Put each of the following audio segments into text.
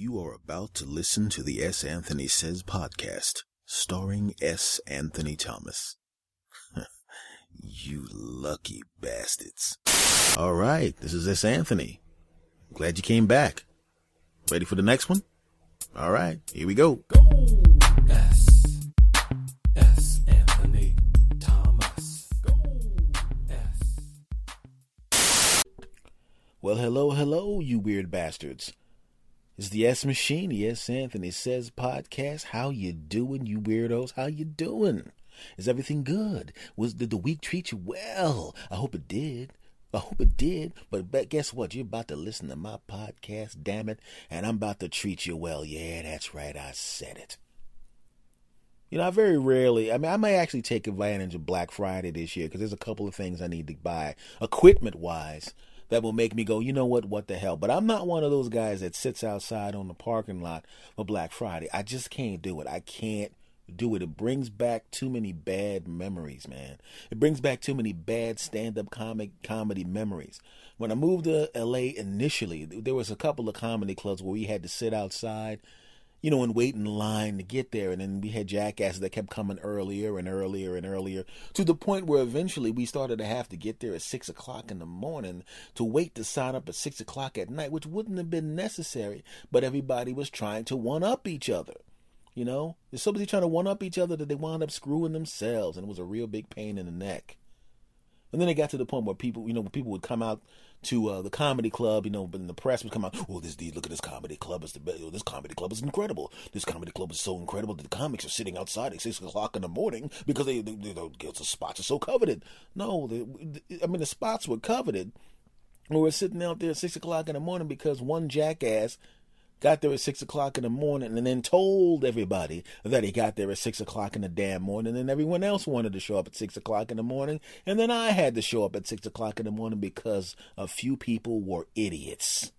You are about to listen to the S. Anthony Says podcast, starring S. Anthony Thomas. you lucky bastards. All right, this is S. Anthony. Glad you came back. Ready for the next one? All right, here we go. Go! S. S. Anthony Thomas. Go. S. Well, hello, hello, you weird bastards. It's the S Machine, the S Anthony Says podcast. How you doing, you weirdos? How you doing? Is everything good? Was did the week treat you well? I hope it did. I hope it did. But, but guess what? You're about to listen to my podcast, damn it, and I'm about to treat you well. Yeah, that's right. I said it. You know, I very rarely, I mean, I may actually take advantage of Black Friday this year because there's a couple of things I need to buy, equipment wise, that will make me go, you know what, what the hell. But I'm not one of those guys that sits outside on the parking lot for Black Friday. I just can't do it. I can't do it. It brings back too many bad memories, man. It brings back too many bad stand-up comic comedy memories. When I moved to LA initially, there was a couple of comedy clubs where we had to sit outside you know, and wait in line to get there. And then we had jackasses that kept coming earlier and earlier and earlier to the point where eventually we started to have to get there at six o'clock in the morning to wait to sign up at six o'clock at night, which wouldn't have been necessary. But everybody was trying to one up each other. You know, there's somebody trying to one up each other that they wound up screwing themselves, and it was a real big pain in the neck. And then it got to the point where people, you know, people would come out to uh, the comedy club, you know, but the press would come out, oh, this dude, look at this comedy club is the best. This comedy club is incredible. This comedy club is so incredible that the comics are sitting outside at six o'clock in the morning because they, they, they get the spots are so coveted. No, they, I mean the spots were coveted. We were sitting out there at six o'clock in the morning because one jackass got there at six o'clock in the morning and then told everybody that he got there at six o'clock in the damn morning and everyone else wanted to show up at six o'clock in the morning and then I had to show up at six o'clock in the morning because a few people were idiots.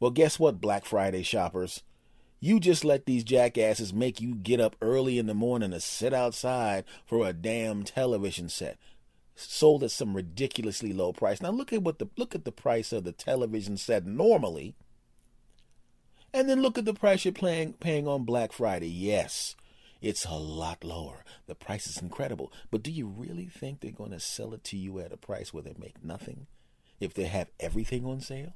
Well, guess what, Black Friday shoppers? You just let these jackasses make you get up early in the morning to sit outside for a damn television set sold at some ridiculously low price. Now look at what the look at the price of the television set normally and then look at the price you're paying, paying on Black Friday. Yes, it's a lot lower. The price is incredible. But do you really think they're going to sell it to you at a price where they make nothing if they have everything on sale?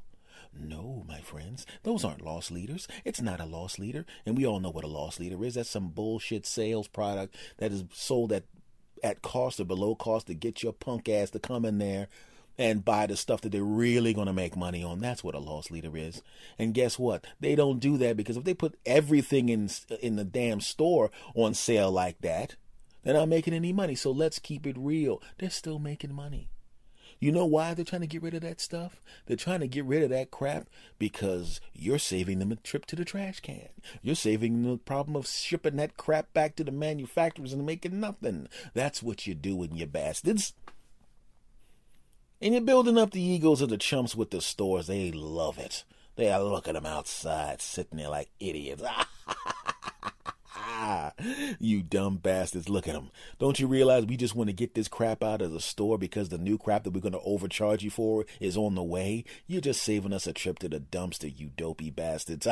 No, my friends, those aren't loss leaders. It's not a loss leader. And we all know what a loss leader is. That's some bullshit sales product that is sold at at cost or below cost to get your punk ass to come in there and buy the stuff that they're really going to make money on. That's what a loss leader is. And guess what? They don't do that because if they put everything in in the damn store on sale like that, they're not making any money. So let's keep it real. They're still making money. You know why they're trying to get rid of that stuff? They're trying to get rid of that crap because you're saving them a trip to the trash can. You're saving them the problem of shipping that crap back to the manufacturers and making nothing. That's what you're doing, you bastards. And you're building up the egos of the chumps with the stores. They love it. They are looking at them outside, sitting there like idiots. you dumb bastards, look at them. Don't you realize we just want to get this crap out of the store because the new crap that we're going to overcharge you for is on the way? You're just saving us a trip to the dumpster, you dopey bastards.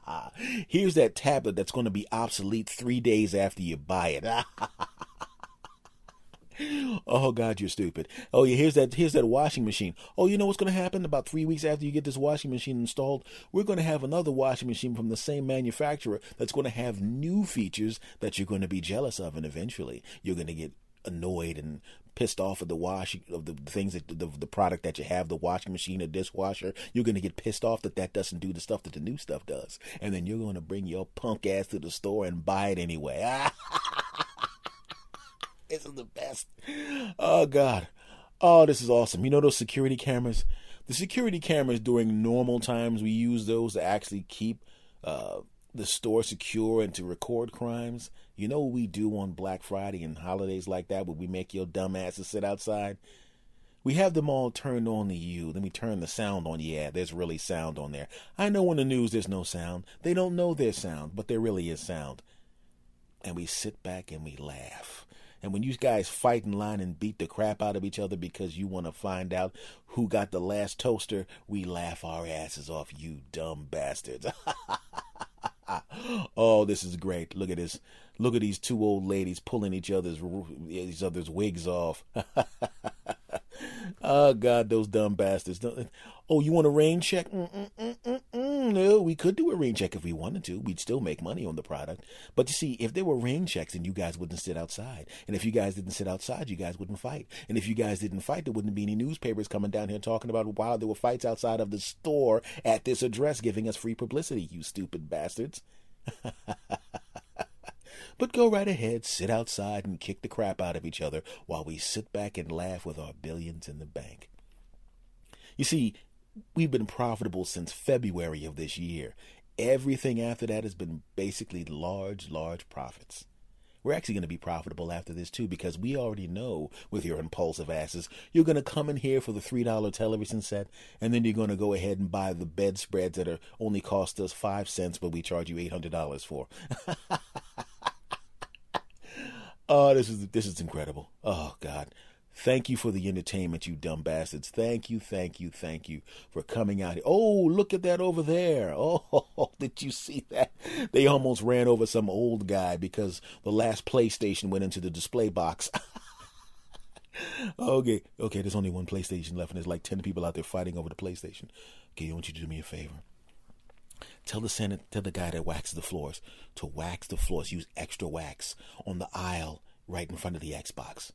Here's that tablet that's going to be obsolete three days after you buy it. Oh God, you're stupid. Oh yeah, here's that here's that washing machine. Oh, you know what's gonna happen about three weeks after you get this washing machine installed? We're gonna have another washing machine from the same manufacturer that's gonna have new features that you're gonna be jealous of, and eventually you're gonna get annoyed and pissed off of the washing of the things that the, the product that you have, the washing machine, the dishwasher. You're gonna get pissed off that that doesn't do the stuff that the new stuff does, and then you're gonna bring your punk ass to the store and buy it anyway. Is the best. Oh God. Oh, this is awesome. You know those security cameras? The security cameras during normal times we use those to actually keep uh, the store secure and to record crimes. You know what we do on Black Friday and holidays like that where we make your dumb asses sit outside? We have them all turned on to you. Then we turn the sound on. Yeah, there's really sound on there. I know in the news there's no sound. They don't know there's sound, but there really is sound. And we sit back and we laugh And when you guys fight in line and beat the crap out of each other because you want to find out who got the last toaster, we laugh our asses off, you dumb bastards. oh, this is great. Look at this. Look at these two old ladies pulling each other's each other's wigs off. oh God, those dumb bastards! Oh, you want a rain check? Mm-mm-mm-mm-mm. No, we could do a rain check if we wanted to. We'd still make money on the product. But you see, if there were rain checks, then you guys wouldn't sit outside. And if you guys didn't sit outside, you guys wouldn't fight. And if you guys didn't fight, there wouldn't be any newspapers coming down here talking about why there were fights outside of the store at this address, giving us free publicity. You stupid bastards. But go right ahead, sit outside and kick the crap out of each other while we sit back and laugh with our billions in the bank. You see, we've been profitable since February of this year. Everything after that has been basically large, large profits. We're actually going to be profitable after this too because we already know with your impulsive asses, you're going to come in here for the $3 television set and then you're going to go ahead and buy the bedspreads that are only cost us 5 cents but we charge you $800 for. Oh, this is this is incredible. Oh God. Thank you for the entertainment, you dumb bastards. Thank you, thank you, thank you for coming out. Oh, look at that over there. Oh, did you see that? They almost ran over some old guy because the last PlayStation went into the display box. okay, okay, there's only one PlayStation left, and there's like 10 people out there fighting over the PlayStation. Okay, I want you to do me a favor. Tell the Senate, tell the guy that waxes the floors to wax the floors. Use extra wax on the aisle right in front of the Xbox.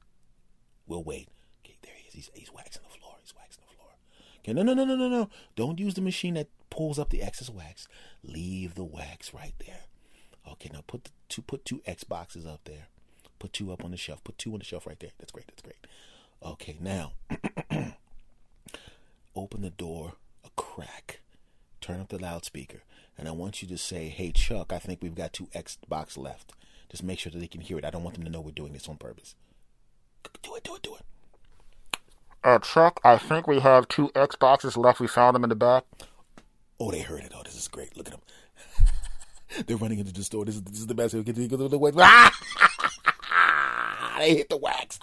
We'll wait. Okay, there he is. He's, he's waxing the floor. He's waxing the floor. Okay, no, no, no, no, no, no. Don't use the machine that pulls up the excess wax. Leave the wax right there. Okay, now put the two put two Xboxes up there. Put two up on the shelf. Put two on the shelf right there. That's great. That's great. Okay, now open the door a crack. Turn up the loudspeaker and I want you to say, "Hey Chuck, I think we've got two Xbox left." Just make sure that they can hear it. I don't want them to know we're doing this on purpose. Do it, do it, do it. Uh, Chuck, I think we have two Xboxes left. We found them in the back. Oh, they heard it. Oh, this is great. Look at them. They're running into the store. This is this is the best. Get the wax. they hit the wax.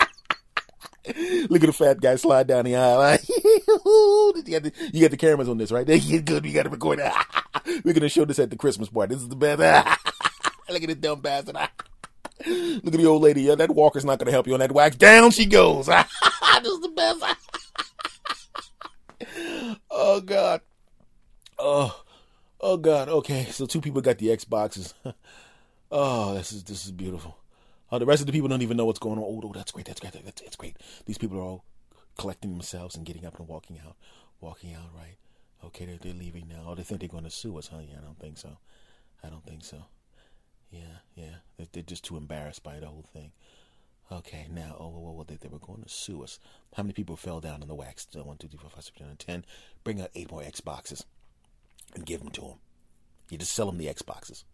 Look at the fat guy slide down the aisle. you, got the, you got the cameras on this, right? They get good. We got to record. We're gonna show this at the Christmas party. This is the best. Look at this dumb bastard. Look at the old lady. Yeah, that walker's not gonna help you on that wax. Down she goes. this is the best. oh God. Oh. Oh God. Okay, so two people got the Xboxes. oh, this is this is beautiful. Uh, the rest of the people don't even know what's going on. Oh, oh that's great. That's great. That's, that's great. These people are all collecting themselves and getting up and walking out. Walking out, right? Okay, they're, they're leaving now. Oh, they think they're going to sue us, huh? Yeah, I don't think so. I don't think so. Yeah, yeah. They're, just too embarrassed by the whole thing. Okay, now, oh, well, well, they, they were going to sue us. How many people fell down in the wax? Uh, one, two, three, four, five, six, seven, ten. Bring out eight more Xboxes and give them to them. You just sell them the Xboxes.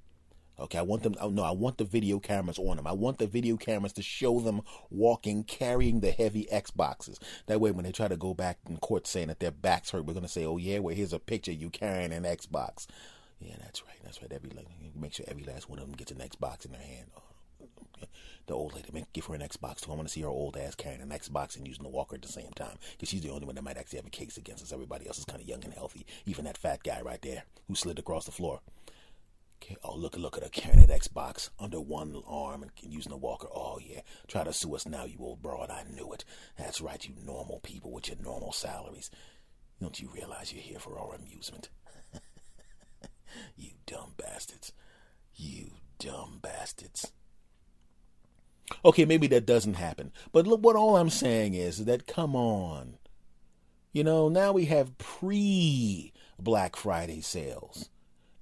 Okay, I want them. Oh, no, I want the video cameras on them. I want the video cameras to show them walking, carrying the heavy Xboxes. That way, when they try to go back in court saying that their backs hurt, we're gonna say, "Oh yeah, well here's a picture you carrying an Xbox." Yeah, that's right. That's right. Every make sure every last one of them gets an Xbox in their hand. Oh, the old lady, make give her an Xbox too. I want to see her old ass carrying an Xbox and using the walker at the same time because she's the only one that might actually have a case against us. Everybody else is kind of young and healthy. Even that fat guy right there who slid across the floor. Okay. Oh, look, look at her carrying that Xbox under one arm and using the walker. Oh, yeah. Try to sue us now, you old broad. I knew it. That's right, you normal people with your normal salaries. Don't you realize you're here for our amusement? You dumb bastards. You dumb bastards. Okay, maybe that doesn't happen. But look, what all I'm saying is that come on. You know, now we have pre Black Friday sales.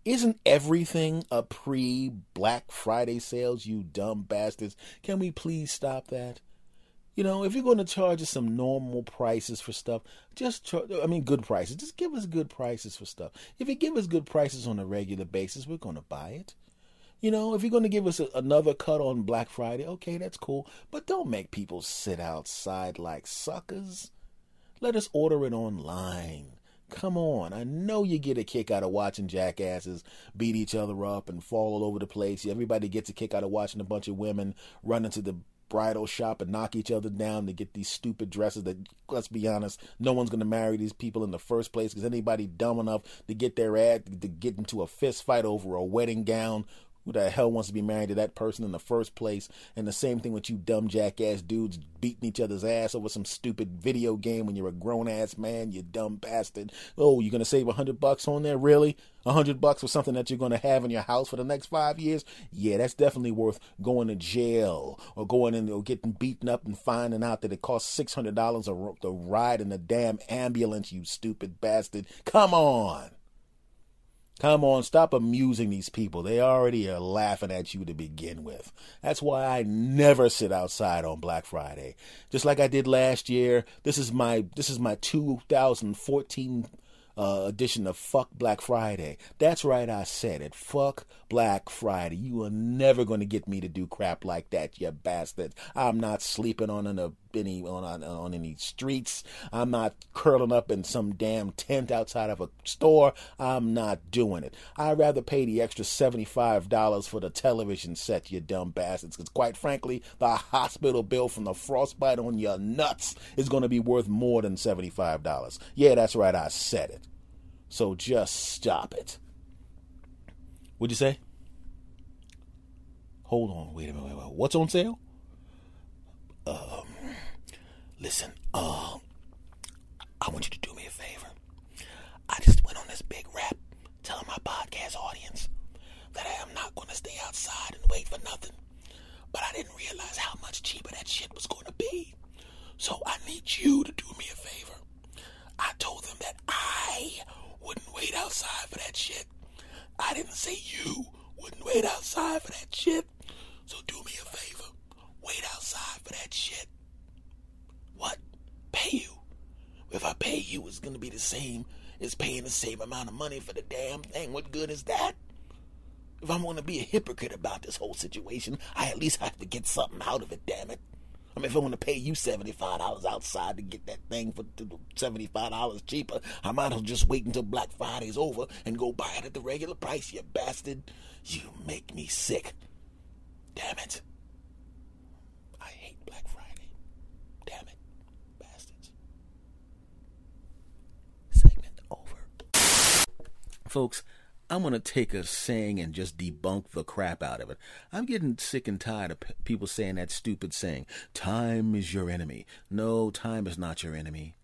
Isn't everything a pre Black Friday sales, you dumb bastards? Can we please stop that? You know, if you're going to charge us some normal prices for stuff, just, char- I mean, good prices, just give us good prices for stuff. If you give us good prices on a regular basis, we're going to buy it. You know, if you're going to give us a, another cut on Black Friday, okay, that's cool. But don't make people sit outside like suckers. Let us order it online. Come on. I know you get a kick out of watching jackasses beat each other up and fall all over the place. Everybody gets a kick out of watching a bunch of women run into the bridal shop and knock each other down to get these stupid dresses that, let's be honest, no one's going to marry these people in the first place because anybody dumb enough to get their ad, to get into a fist fight over a wedding gown who the hell wants to be married to that person in the first place? And the same thing with you dumb jackass dudes beating each other's ass over some stupid video game when you're a grown ass man, you dumb bastard. Oh, you're gonna save a hundred bucks on there, really? A hundred bucks for something that you're gonna have in your house for the next five years? Yeah, that's definitely worth going to jail or going in or getting beaten up and finding out that it costs six hundred dollars a ride in the damn ambulance. You stupid bastard! Come on. Come on, stop amusing these people. They already are laughing at you to begin with. That's why I never sit outside on Black Friday. Just like I did last year. This is my this is my 2014 uh, edition of Fuck Black Friday. That's right, I said it. Fuck Black Friday. You are never going to get me to do crap like that, you bastard. I'm not sleeping on an, uh, any on, on any streets. I'm not curling up in some damn tent outside of a store. I'm not doing it. I'd rather pay the extra seventy-five dollars for the television set, you dumb bastards. Because quite frankly, the hospital bill from the frostbite on your nuts is going to be worth more than seventy-five dollars. Yeah, that's right. I said it. So just stop it. What'd you say? Hold on, wait a minute. Wait, wait. What's on sale? Um, listen, uh, I want you to do me a favor. I just went on this big rap telling my podcast audience that I am not going to stay outside and wait for nothing. But I didn't realize how much cheaper that shit was going to be. So I need you to do me a favor. I told them that I wouldn't wait outside for that shit. I didn't say you wouldn't wait outside for that shit. So do me a favor. Wait outside for that shit. What? Pay you? If I pay you, it's gonna be the same as paying the same amount of money for the damn thing. What good is that? If I'm gonna be a hypocrite about this whole situation, I at least have to get something out of it, damn it. I mean, if I want to pay you $75 outside to get that thing for $75 cheaper, I might as well just wait until Black Friday's over and go buy it at the regular price, you bastard. You make me sick. Damn it. I hate Black Friday. Damn it. Bastards. Segment over. Folks, I'm going to take a saying and just debunk the crap out of it. I'm getting sick and tired of p- people saying that stupid saying, time is your enemy. No, time is not your enemy.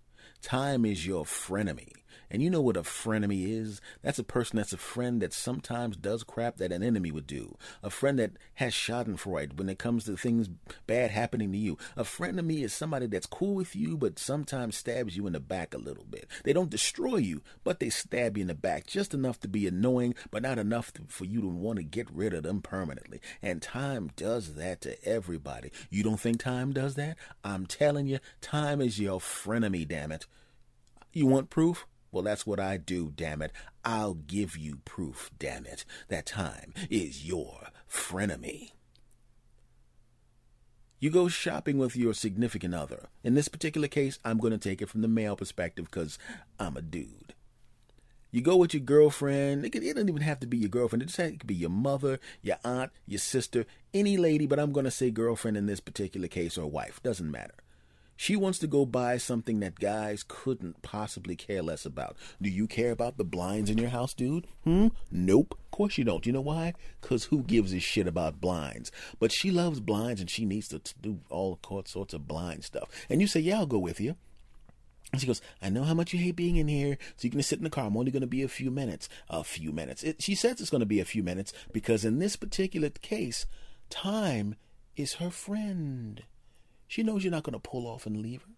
Time is your frenemy. And you know what a frenemy is? That's a person that's a friend that sometimes does crap that an enemy would do. A friend that has schadenfreude when it comes to things bad happening to you. A frenemy is somebody that's cool with you, but sometimes stabs you in the back a little bit. They don't destroy you, but they stab you in the back just enough to be annoying, but not enough to, for you to want to get rid of them permanently. And time does that to everybody. You don't think time does that? I'm telling you, time is your frenemy, damn it. You want proof? Well, that's what I do, damn it. I'll give you proof, damn it, that time is your frenemy. You go shopping with your significant other. In this particular case, I'm going to take it from the male perspective because I'm a dude. You go with your girlfriend. It, it doesn't even have to be your girlfriend. It, just, it could be your mother, your aunt, your sister, any lady, but I'm going to say girlfriend in this particular case or wife. Doesn't matter. She wants to go buy something that guys couldn't possibly care less about. Do you care about the blinds in your house, dude? Hmm? Nope. Of course you don't. You know why? Because who gives a shit about blinds? But she loves blinds and she needs to do all sorts of blind stuff. And you say, yeah, I'll go with you. And she goes, I know how much you hate being in here, so you're going to sit in the car. I'm only going to be a few minutes. A few minutes. It, she says it's going to be a few minutes because in this particular case, time is her friend. She knows you're not going to pull off and leave her.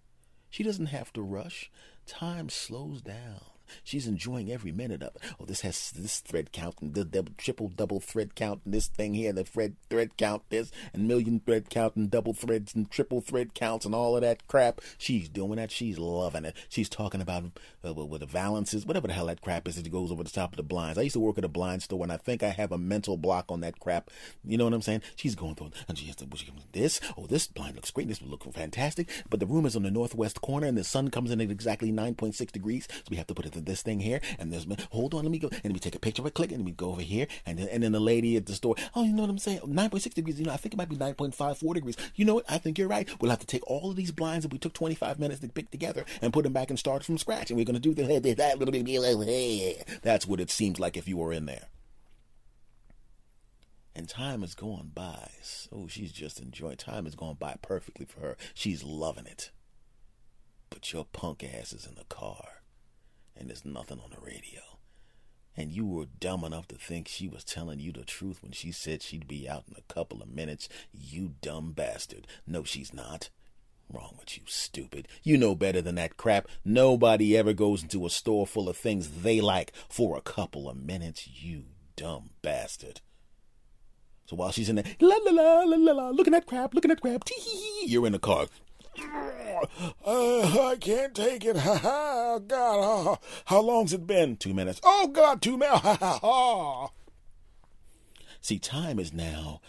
She doesn't have to rush. Time slows down. She's enjoying every minute of it. Oh, this has this thread count and the double, triple double thread count and this thing here, the thread thread count this and million thread count and double threads and triple thread counts and all of that crap. She's doing that. She's loving it. She's talking about uh, with the valances, whatever the hell that crap is that goes over the top of the blinds. I used to work at a blind store and I think I have a mental block on that crap. You know what I'm saying? She's going through and she has to this. Oh, this blind looks great. This would look fantastic. But the room is on the northwest corner and the sun comes in at exactly 9.6 degrees, so we have to put it to this thing here, and there's hold on, let me go, and we take a picture of it, click, and we go over here, and then, and then the lady at the store, oh, you know what I'm saying? 9.6 degrees, you know, I think it might be 9.54 degrees. You know what? I think you're right. We'll have to take all of these blinds that we took 25 minutes to pick together and put them back and start from scratch, and we're going to do that little bit. That's what it seems like if you were in there. And time is going by. Oh, she's just enjoying. Time is going by perfectly for her. She's loving it. But your punk ass is in the car, and there's nothing on the radio. And you were dumb enough to think she was telling you the truth when she said she'd be out in a couple of minutes. You dumb bastard. No, she's not. Wrong with you, stupid. You know better than that crap. Nobody ever goes into a store full of things they like for a couple of minutes, you dumb bastard. So while she's in there, la la la la la la, looking at crap, looking at crap, tee hee hee, you're in the car. Uh, I can't take it. Ha ha. God, uh, how long's it been? Two minutes. Oh God, two minutes. Ha ha ha. See, time is now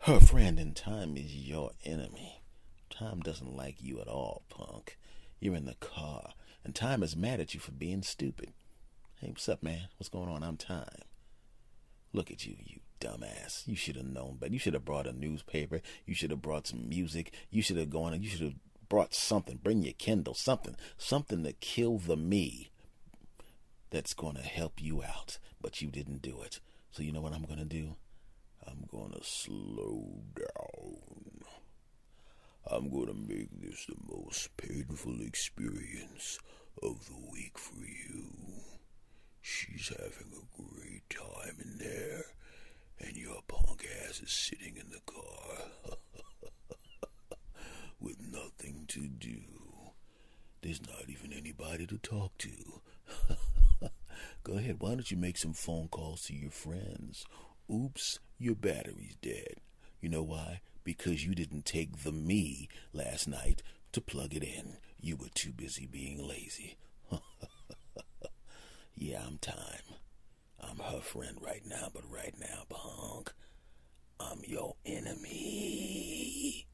her friend, and time is your enemy. Time doesn't like you at all, punk. You're in the car, and time is mad at you for being stupid. Hey, what's up, man? What's going on? I'm time. Look at you, you dumbass. You should have known better. You should have brought a newspaper. You should have brought some music. You should have gone and you should have brought something. Bring your Kindle, something. Something to kill the me that's going to help you out. But you didn't do it. So you know what I'm going to do? I'm going to slow down. I'm going to make this the most painful experience of the week for you. She's having a great time in there and your punk ass is sitting in the car with nothing to do. There's not even anybody to talk to. Go ahead, why don't you make some phone calls to your friends? Oops, your battery's dead. You know why? Because you didn't take the me last night to plug it in. You were too busy being lazy. yeah, I'm time. I'm her friend right now, but right now, punk, I'm your enemy.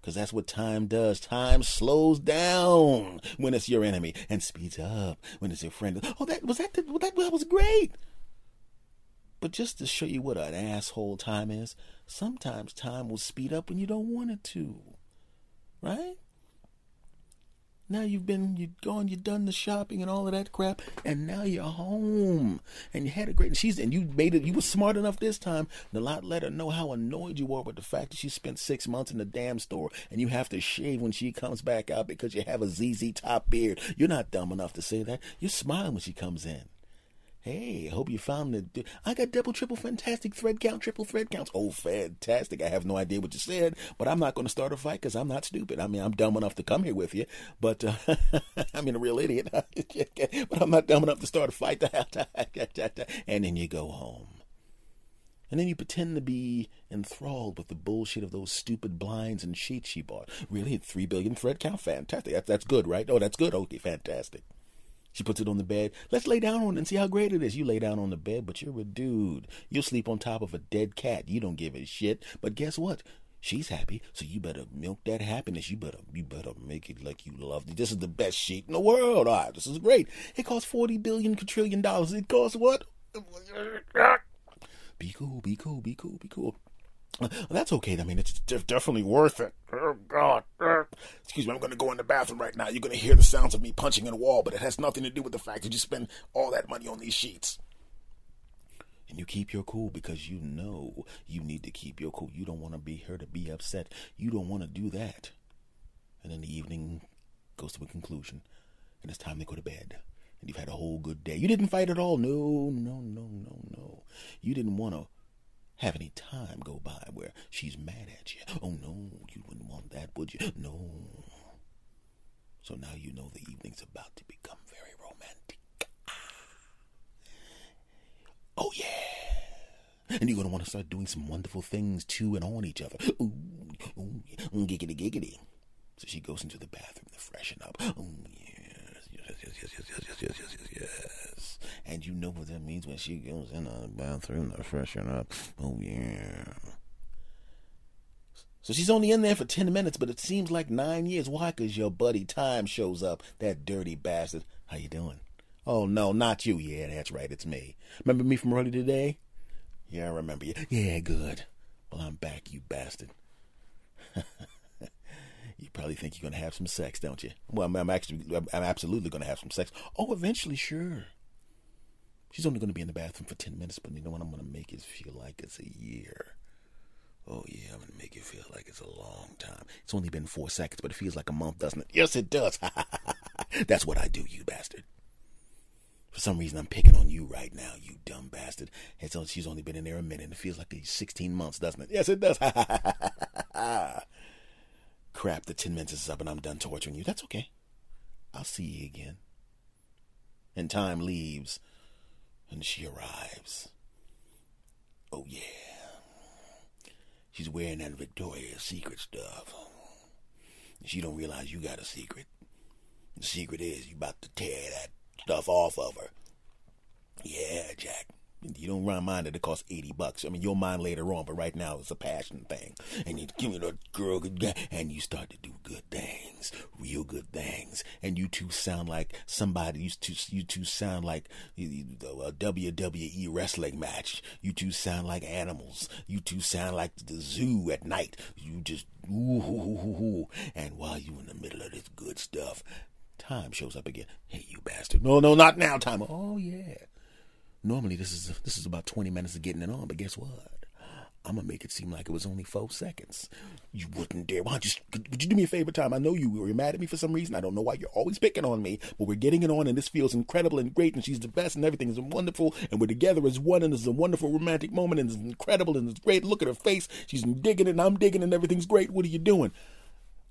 Because that's what time does. Time slows down when it's your enemy and speeds up when it's your friend. Oh, that was that, that, that was great. But just to show you what an asshole time is, sometimes time will speed up when you don't want it to. Right? Now you've been, you've gone, you've done the shopping and all of that crap, and now you're home, and you had a great. And she's and you made it. You were smart enough this time to not let her know how annoyed you were with the fact that she spent six months in the damn store, and you have to shave when she comes back out because you have a ZZ top beard. You're not dumb enough to say that. You're smiling when she comes in. Hey, I hope you found the. I got double, triple, fantastic thread count, triple thread counts. Oh, fantastic. I have no idea what you said, but I'm not going to start a fight because I'm not stupid. I mean, I'm dumb enough to come here with you, but uh, I mean, a real idiot. but I'm not dumb enough to start a fight. and then you go home. And then you pretend to be enthralled with the bullshit of those stupid blinds and sheets she bought. Really, three billion thread count? Fantastic. That's, that's good, right? Oh, that's good. Okay, fantastic. She puts it on the bed. Let's lay down on it and see how great it is. You lay down on the bed, but you're a dude. You'll sleep on top of a dead cat. You don't give a shit. But guess what? She's happy, so you better milk that happiness. You better you better make it like you love it. This is the best sheet in the world. All right, this is great. It costs forty billion quadrillion dollars. It costs what? Be cool, be cool, be cool, be cool. That's okay. I mean, it's definitely worth it. Oh, God. Excuse me, I'm going to go in the bathroom right now. You're going to hear the sounds of me punching in a wall, but it has nothing to do with the fact that you spend all that money on these sheets. And you keep your cool because you know you need to keep your cool. You don't want to be her to be upset. You don't want to do that. And then the evening goes to a conclusion, and it's time to go to bed. And you've had a whole good day. You didn't fight at all. No, no, no, no, no. You didn't want to have any time go by where she's mad at you. Oh no, you wouldn't want that, would you? No. So now you know the evening's about to become very romantic. Oh yeah. And you're gonna want to start doing some wonderful things to and on each other. Ooh, ooh, giggity giggity. So she goes into the bathroom to freshen up. Oh yes, yes, yes, yes, yes, yes, yes, yes, yes. And you know what that means when she goes in the bathroom to freshen up. Oh, yeah. So she's only in there for 10 minutes, but it seems like nine years. Why? Because your buddy Time shows up. That dirty bastard. How you doing? Oh, no, not you. Yeah, that's right. It's me. Remember me from earlier today? Yeah, I remember you. Yeah, good. Well, I'm back, you bastard. you probably think you're going to have some sex, don't you? Well, I'm, I'm actually, I'm, I'm absolutely going to have some sex. Oh, eventually, sure. She's only going to be in the bathroom for 10 minutes, but you know what? I'm going to make it feel like it's a year. Oh, yeah, I'm going to make it feel like it's a long time. It's only been four seconds, but it feels like a month, doesn't it? Yes, it does. That's what I do, you bastard. For some reason, I'm picking on you right now, you dumb bastard. It's only, she's only been in there a minute. It feels like it's 16 months, doesn't it? Yes, it does. Crap, the 10 minutes is up and I'm done torturing you. That's okay. I'll see you again. And time leaves and she arrives. Oh, yeah. She's wearing that Victoria's Secret stuff. She don't realize you got a secret. The secret is you about to tear that stuff off of her. Yeah, Jack. You don't mind it. It costs eighty bucks. I mean, you'll mind later on, but right now it's a passion thing. And you give me the girl, and you start to do good things, real good things. And you two sound like somebody. You two, you two sound like a WWE wrestling match. You two sound like animals. You two sound like the zoo at night. You just ooh, ooh. and while you in the middle of this good stuff, time shows up again. Hey, you bastard! No, no, not now, time. Oh yeah. Normally this is this is about twenty minutes of getting it on, but guess what? I'm gonna make it seem like it was only four seconds. You wouldn't dare. Why don't you? Would you do me a favor, Tom? I know you were mad at me for some reason. I don't know why you're always picking on me, but we're getting it on, and this feels incredible and great, and she's the best, and everything is wonderful, and we're together as one, and it's a wonderful romantic moment, and it's incredible, and it's great. Look at her face. She's digging it, and I'm digging, and everything's great. What are you doing?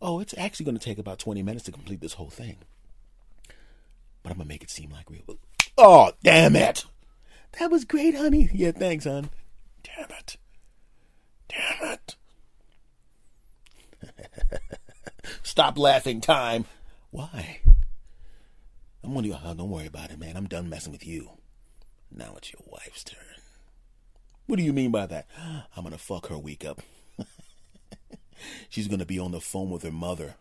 Oh, it's actually to take about 20 minutes to complete this whole thing. But I'm to make it seem like real. Oh, damn it. That was great, honey. Yeah, thanks, hon. Damn it. Damn it. Stop laughing, time. Why? I'm gonna. Oh, don't worry about it, man. I'm done messing with you. Now it's your wife's turn. What do you mean by that? I'm gonna fuck her week up. she's gonna be on the phone with her mother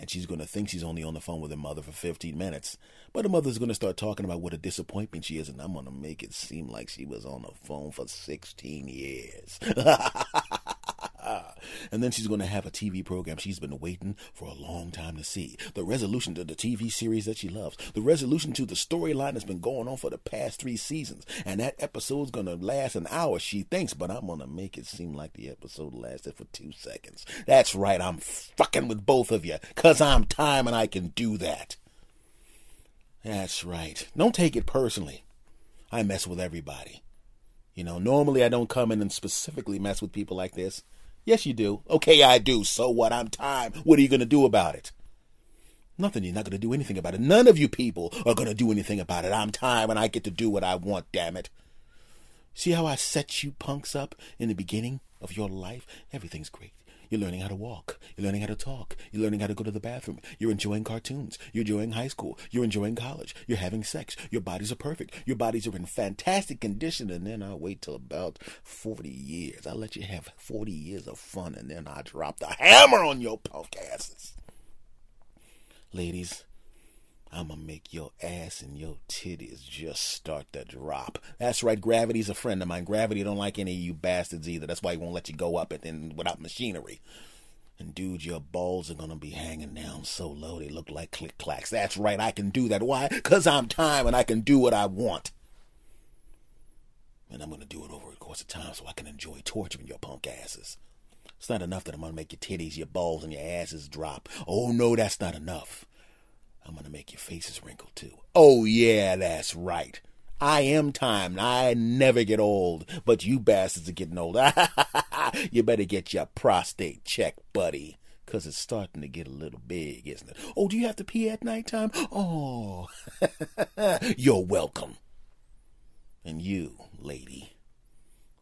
and she's going to think she's only on the phone with her mother for 15 minutes. But her mother's going to start talking about what a disappointment she is, and I'm going to make it seem like she was on the phone for 16 years. and then she's going to have a TV program she's been waiting for a long time to see. The resolution to the TV series that she loves. The resolution to the storyline that's been going on for the past three seasons. And that episode's going to last an hour, she thinks, but I'm going to make it seem like the episode lasted for two seconds. That's right, I'm fucking with both of you, because I'm time and I can do that. That's right. Don't take it personally. I mess with everybody. You know, normally I don't come in and specifically mess with people like this. Yes, you do. Okay, I do. So what? I'm time. What are you going to do about it? Nothing. You're not going to do anything about it. None of you people are going to do anything about it. I'm time and I get to do what I want, damn it. See how I set you punks up in the beginning of your life? Everything's great. You're learning how to walk. You're learning how to talk. You're learning how to go to the bathroom. You're enjoying cartoons. You're enjoying high school. You're enjoying college. You're having sex. Your bodies are perfect. Your bodies are in fantastic condition. And then I'll wait till about 40 years. I'll let you have 40 years of fun. And then I'll drop the hammer on your punk asses. Ladies, I'm gonna make your ass and your titties just start to drop. That's right, gravity's a friend of mine. Gravity don't like any of you bastards either. That's why he won't let you go up it and without machinery. And dude, your balls are gonna be hanging down so low they look like click clacks. That's right, I can do that. Why? Cause I'm time and I can do what I want. And I'm gonna do it over the course of time so I can enjoy torturing your punk asses. It's not enough that I'm gonna make your titties, your balls, and your asses drop. Oh no, that's not enough. I'm going to make your faces wrinkle too. Oh, yeah, that's right. I am time. I never get old, but you bastards are getting old. you better get your prostate checked, buddy, because it's starting to get a little big, isn't it? Oh, do you have to pee at nighttime? Oh, you're welcome. And you, lady,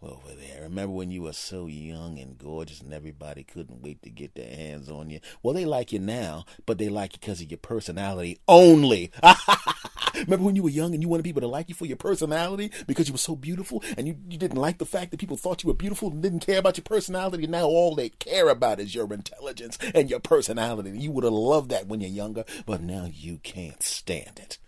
over there. Remember when you were so young and gorgeous and everybody couldn't wait to get their hands on you? Well, they like you now, but they like you because of your personality only. Remember when you were young and you wanted people to like you for your personality because you were so beautiful and you, you didn't like the fact that people thought you were beautiful and didn't care about your personality? Now all they care about is your intelligence and your personality. You would have loved that when you're younger, but now you can't stand it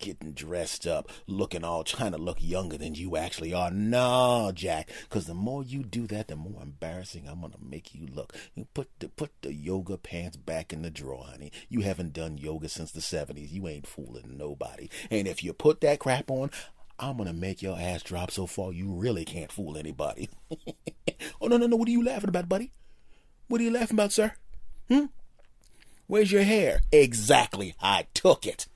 getting dressed up, looking all trying to look younger than you actually are. No, Jack, because the more you do that, the more embarrassing I'm gonna make you look. You put the put the yoga pants back in the drawer, honey. You haven't done yoga since the '70s. You ain't fooling nobody. And if you put that crap on. I'm gonna make your ass drop so far you really can't fool anybody. oh no no no! What are you laughing about, buddy? What are you laughing about, sir? Hmm? Where's your hair? Exactly. I took it.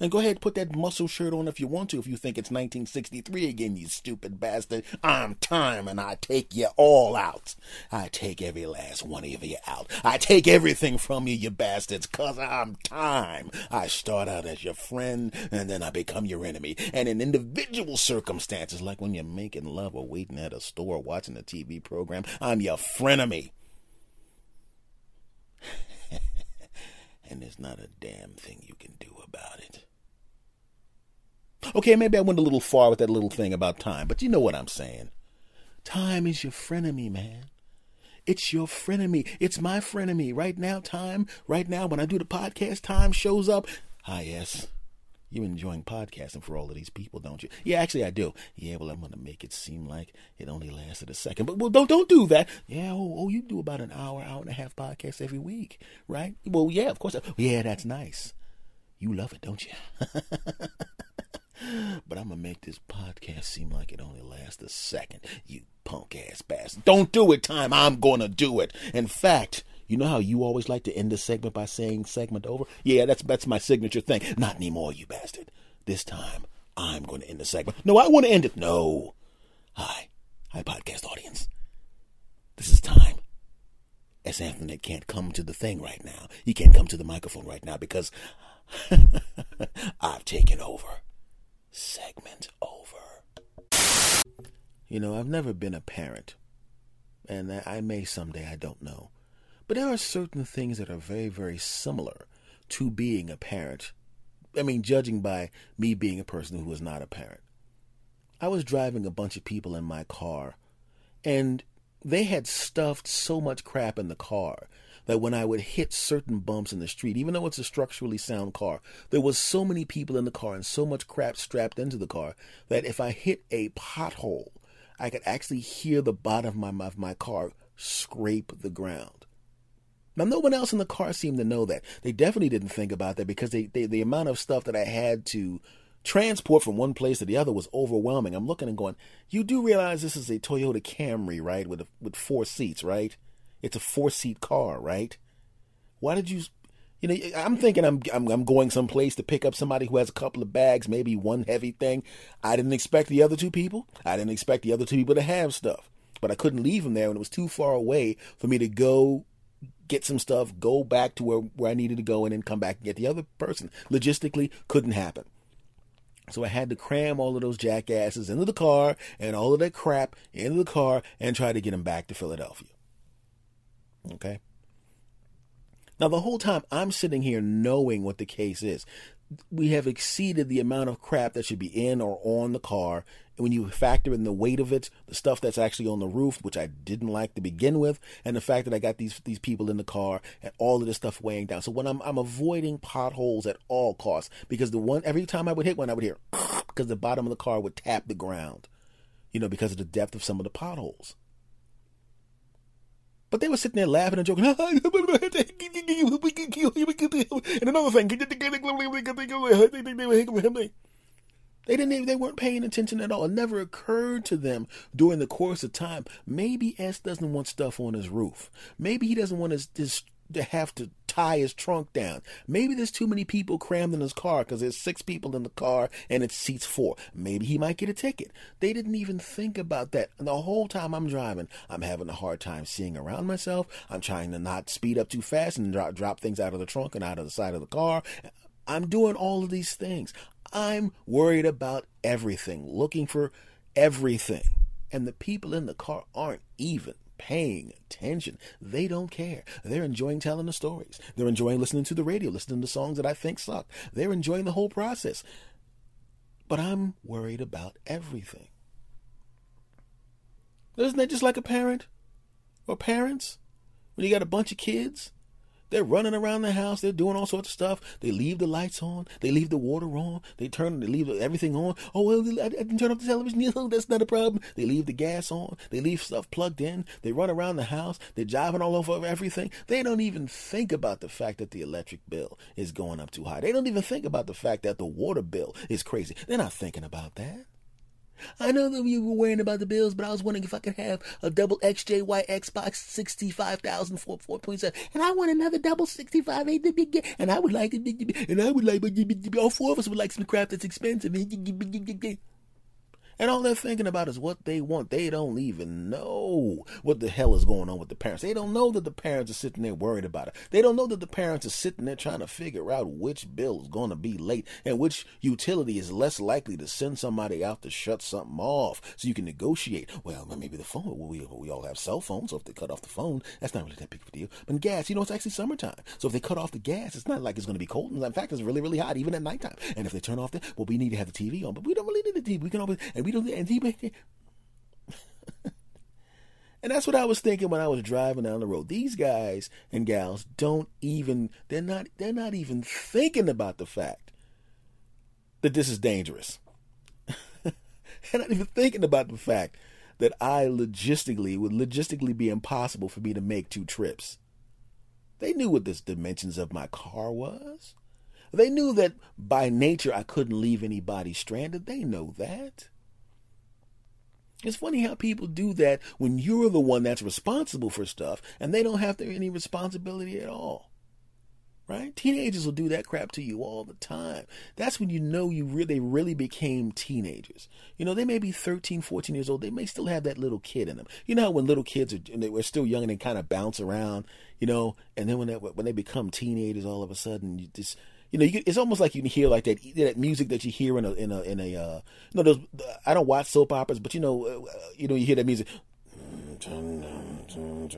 And go ahead and put that muscle shirt on if you want to, if you think it's 1963 again, you stupid bastard. I'm time and I take you all out. I take every last one of you out. I take everything from you, you bastards, cause I'm time. I start out as your friend and then I become your enemy. And in individual circumstances, like when you're making love or waiting at a store watching a TV program, I'm your frenemy. and there's not a damn thing you can do about it. Okay, maybe I went a little far with that little thing about time, but you know what I'm saying. Time is your frenemy, man. It's your frenemy. It's my frenemy. Right now, time, right now, when I do the podcast, time shows up. Ah, yes. You're enjoying podcasting for all of these people, don't you? Yeah, actually, I do. Yeah, well, I'm going to make it seem like it only lasted a second. But well, don't don't do that. Yeah, oh, oh, you do about an hour, hour and a half podcast every week, right? Well, yeah, of course. Yeah, that's nice. You love it, don't you? but I'm gonna make this podcast seem like it only lasts a second. You punk ass bastard. Don't do it, time. I'm gonna do it. In fact, you know how you always like to end a segment by saying segment over? Yeah, that's that's my signature thing. Not anymore, you bastard. This time I'm gonna end the segment. No, I wanna end it. No. Hi. Hi, podcast audience. This is time. S. Anthony can't come to the thing right now. He can't come to the microphone right now because I've taken over segment over. You know, I've never been a parent, and I may someday, I don't know. But there are certain things that are very, very similar to being a parent. I mean, judging by me being a person who is not a parent. I was driving a bunch of people in my car, and they had stuffed so much crap in the car that when I would hit certain bumps in the street, even though it's a structurally sound car, there was so many people in the car and so much crap strapped into the car that if I hit a pothole, I could actually hear the bottom of my, of my car scrape the ground. Now, no one else in the car seemed to know that. They definitely didn't think about that because they, they, the amount of stuff that I had to transport from one place to the other was overwhelming. I'm looking and going, you do realize this is a Toyota Camry, right? With a, with four seats, right? It's a four seat car, right? Why did you? You know, I'm thinking I'm, I'm I'm going someplace to pick up somebody who has a couple of bags, maybe one heavy thing. I didn't expect the other two people. I didn't expect the other two people to have stuff, but I couldn't leave them there, and it was too far away for me to go get some stuff, go back to where where I needed to go, and then come back and get the other person. Logistically, couldn't happen. So I had to cram all of those jackasses into the car and all of that crap into the car and try to get them back to Philadelphia. Okay. Now, the whole time I'm sitting here knowing what the case is, we have exceeded the amount of crap that should be in or on the car. And when you factor in the weight of it, the stuff that's actually on the roof, which I didn't like to begin with, and the fact that I got these these people in the car and all of this stuff weighing down. So when I'm I'm avoiding potholes at all costs because the one every time I would hit one, I would hear because the bottom of the car would tap the ground, you know, because of the depth of some of the potholes. But they were sitting there laughing and joking. and another thing, they didn't even, they weren't paying attention at all. It never occurred to them during the course of time. Maybe S doesn't want stuff on his roof. Maybe he doesn't want his, his to have to tie his trunk down. Maybe there's too many people crammed in his car because there's six people in the car and it seats four. Maybe he might get a ticket. They didn't even think about that. And the whole time I'm driving, I'm having a hard time seeing around myself. I'm trying to not speed up too fast and drop, drop things out of the trunk and out of the side of the car. I'm doing all of these things. I'm worried about everything, looking for everything. And the people in the car aren't even paying attention. They don't care. They're enjoying telling the stories. They're enjoying listening to the radio, listening to songs that I think suck. They're enjoying the whole process. But I'm worried about everything. Isn't that just like a parent or parents? When you got a bunch of kids they're running around the house. They're doing all sorts of stuff. They leave the lights on. They leave the water on. They turn. They leave everything on. Oh well, I didn't turn off the television. No, that's not a problem. They leave the gas on. They leave stuff plugged in. They run around the house. They're driving all over everything. They don't even think about the fact that the electric bill is going up too high. They don't even think about the fact that the water bill is crazy. They're not thinking about that. I know that you were worrying about the bills, but I was wondering if I could have a double XJY Xbox 65,000 for 4.7. And I want another double 65 and I would like and I would like all four of us would like some crap that's expensive. And all they're thinking about is what they want. They don't even know what the hell is going on with the parents. They don't know that the parents are sitting there worried about it. They don't know that the parents are sitting there trying to figure out which bill is going to be late and which utility is less likely to send somebody out to shut something off so you can negotiate. Well, maybe the phone. We, we all have cell phones, so if they cut off the phone, that's not really that big of a deal. But gas, you know, it's actually summertime. So if they cut off the gas, it's not like it's going to be cold. In fact, it's really, really hot, even at nighttime. And if they turn off the, well, we need to have the TV on, but we don't really need the TV. We can always, and we don't, and TV. And that's what I was thinking when I was driving down the road. These guys and gals don't even they're not they're not even thinking about the fact that this is dangerous. they're not even thinking about the fact that I logistically would logistically be impossible for me to make two trips. They knew what the dimensions of my car was. They knew that by nature I couldn't leave anybody stranded. They know that. It's funny how people do that when you're the one that's responsible for stuff and they don't have any responsibility at all. Right? Teenagers will do that crap to you all the time. That's when you know you really really became teenagers. You know, they may be 13, 14 years old. They may still have that little kid in them. You know when little kids are they were still young and they kind of bounce around, you know, and then when they when they become teenagers all of a sudden you just you know, you, it's almost like you can hear like that that music that you hear in a in a in a uh, you know those I don't watch soap operas, but you know uh, you know you hear that music.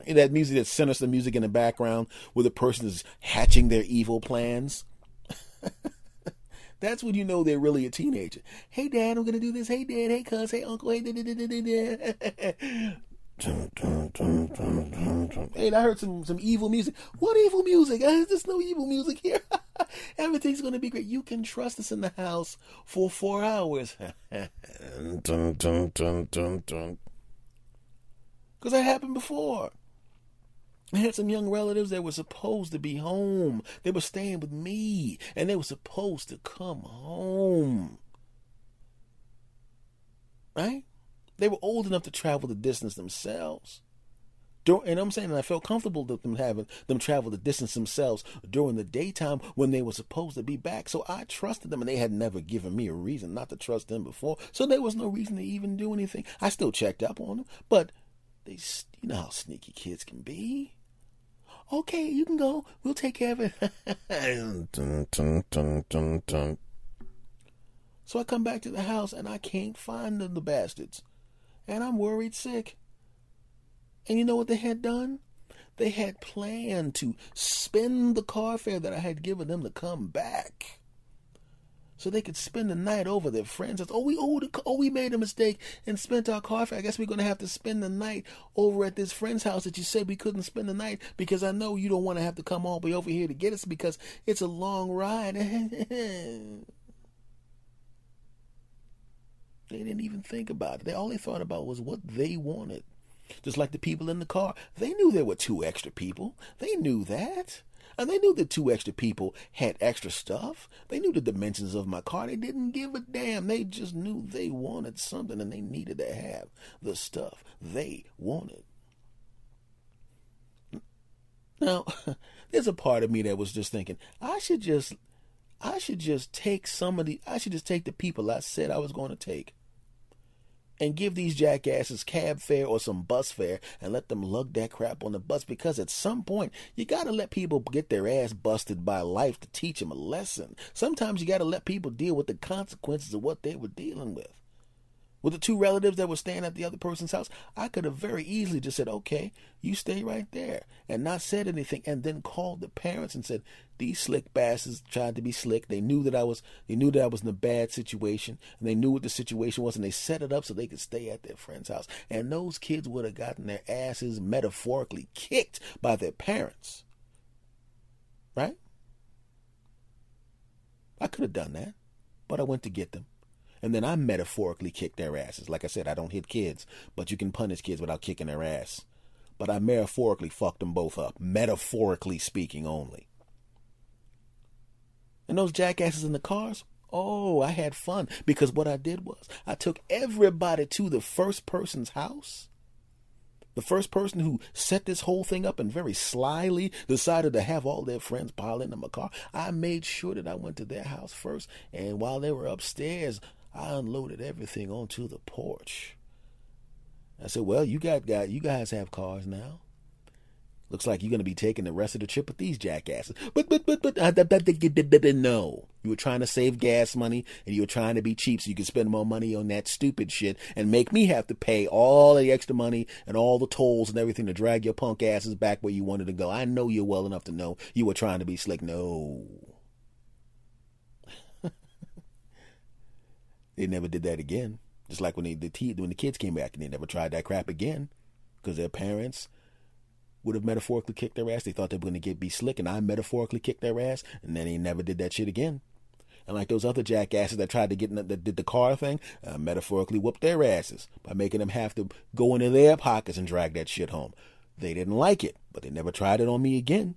That music, that sinister music in the background, where the person is hatching their evil plans. That's when you know they're really a teenager. Hey, Dad, I'm gonna do this. Hey, Dad. Hey, cuz. Hey, Uncle. Hey, Hey, I heard some some evil music. What evil music? There's no evil music here. Everything's gonna be great. You can trust us in the house for four hours. Because that happened before. I had some young relatives that were supposed to be home. They were staying with me, and they were supposed to come home. Right? They were old enough to travel the distance themselves. And I'm saying I felt comfortable with them having them travel the distance themselves during the daytime when they were supposed to be back. So I trusted them, and they had never given me a reason not to trust them before. So there was no reason to even do anything. I still checked up on them, but they, you know how sneaky kids can be. Okay, you can go. We'll take care of it. so I come back to the house, and I can't find them, the bastards and I'm worried sick. And you know what they had done? They had planned to spend the car fare that I had given them to come back. So they could spend the night over their friends. Says, oh, we oh, we made a mistake and spent our car fare. I guess we're to have to spend the night over at this friend's house that you said we couldn't spend the night because I know you don't want to have to come all the way over here to get us because it's a long ride. They didn't even think about it. They all they thought about was what they wanted. Just like the people in the car. They knew there were two extra people. They knew that. And they knew the two extra people had extra stuff. They knew the dimensions of my car. They didn't give a damn. They just knew they wanted something and they needed to have the stuff they wanted. Now, there's a part of me that was just thinking, I should just I should just take some of the I should just take the people I said I was going to take and give these jackasses cab fare or some bus fare and let them lug that crap on the bus because at some point you got to let people get their ass busted by life to teach them a lesson. Sometimes you got to let people deal with the consequences of what they were dealing with. With the two relatives that were staying at the other person's house, I could have very easily just said, okay, you stay right there, and not said anything, and then called the parents and said, these slick bastards tried to be slick. They knew that I was, they knew that I was in a bad situation, and they knew what the situation was, and they set it up so they could stay at their friend's house. And those kids would have gotten their asses metaphorically kicked by their parents. Right? I could have done that, but I went to get them. And then I metaphorically kicked their asses. Like I said, I don't hit kids, but you can punish kids without kicking their ass. But I metaphorically fucked them both up, metaphorically speaking only. And those jackasses in the cars, oh, I had fun because what I did was I took everybody to the first person's house. The first person who set this whole thing up and very slyly decided to have all their friends pile into my car, I made sure that I went to their house first. And while they were upstairs, I unloaded everything onto the porch. I said, "Well, you got, got you guys have cars now. Looks like you're going to be taking the rest of the trip with these jackasses." But but but but no, you were trying to save gas money and you were trying to be cheap so you could spend more money on that stupid shit and make me have to pay all the extra money and all the tolls and everything to drag your punk asses back where you wanted to go. I know you well enough to know you were trying to be slick. No. They never did that again. Just like when they, the when the kids came back and they never tried that crap again, because their parents would have metaphorically kicked their ass. They thought they were going to get be slick, and I metaphorically kicked their ass, and then they never did that shit again. And like those other jackasses that tried to get in the, that did the car thing, uh, metaphorically whooped their asses by making them have to go into their pockets and drag that shit home. They didn't like it, but they never tried it on me again.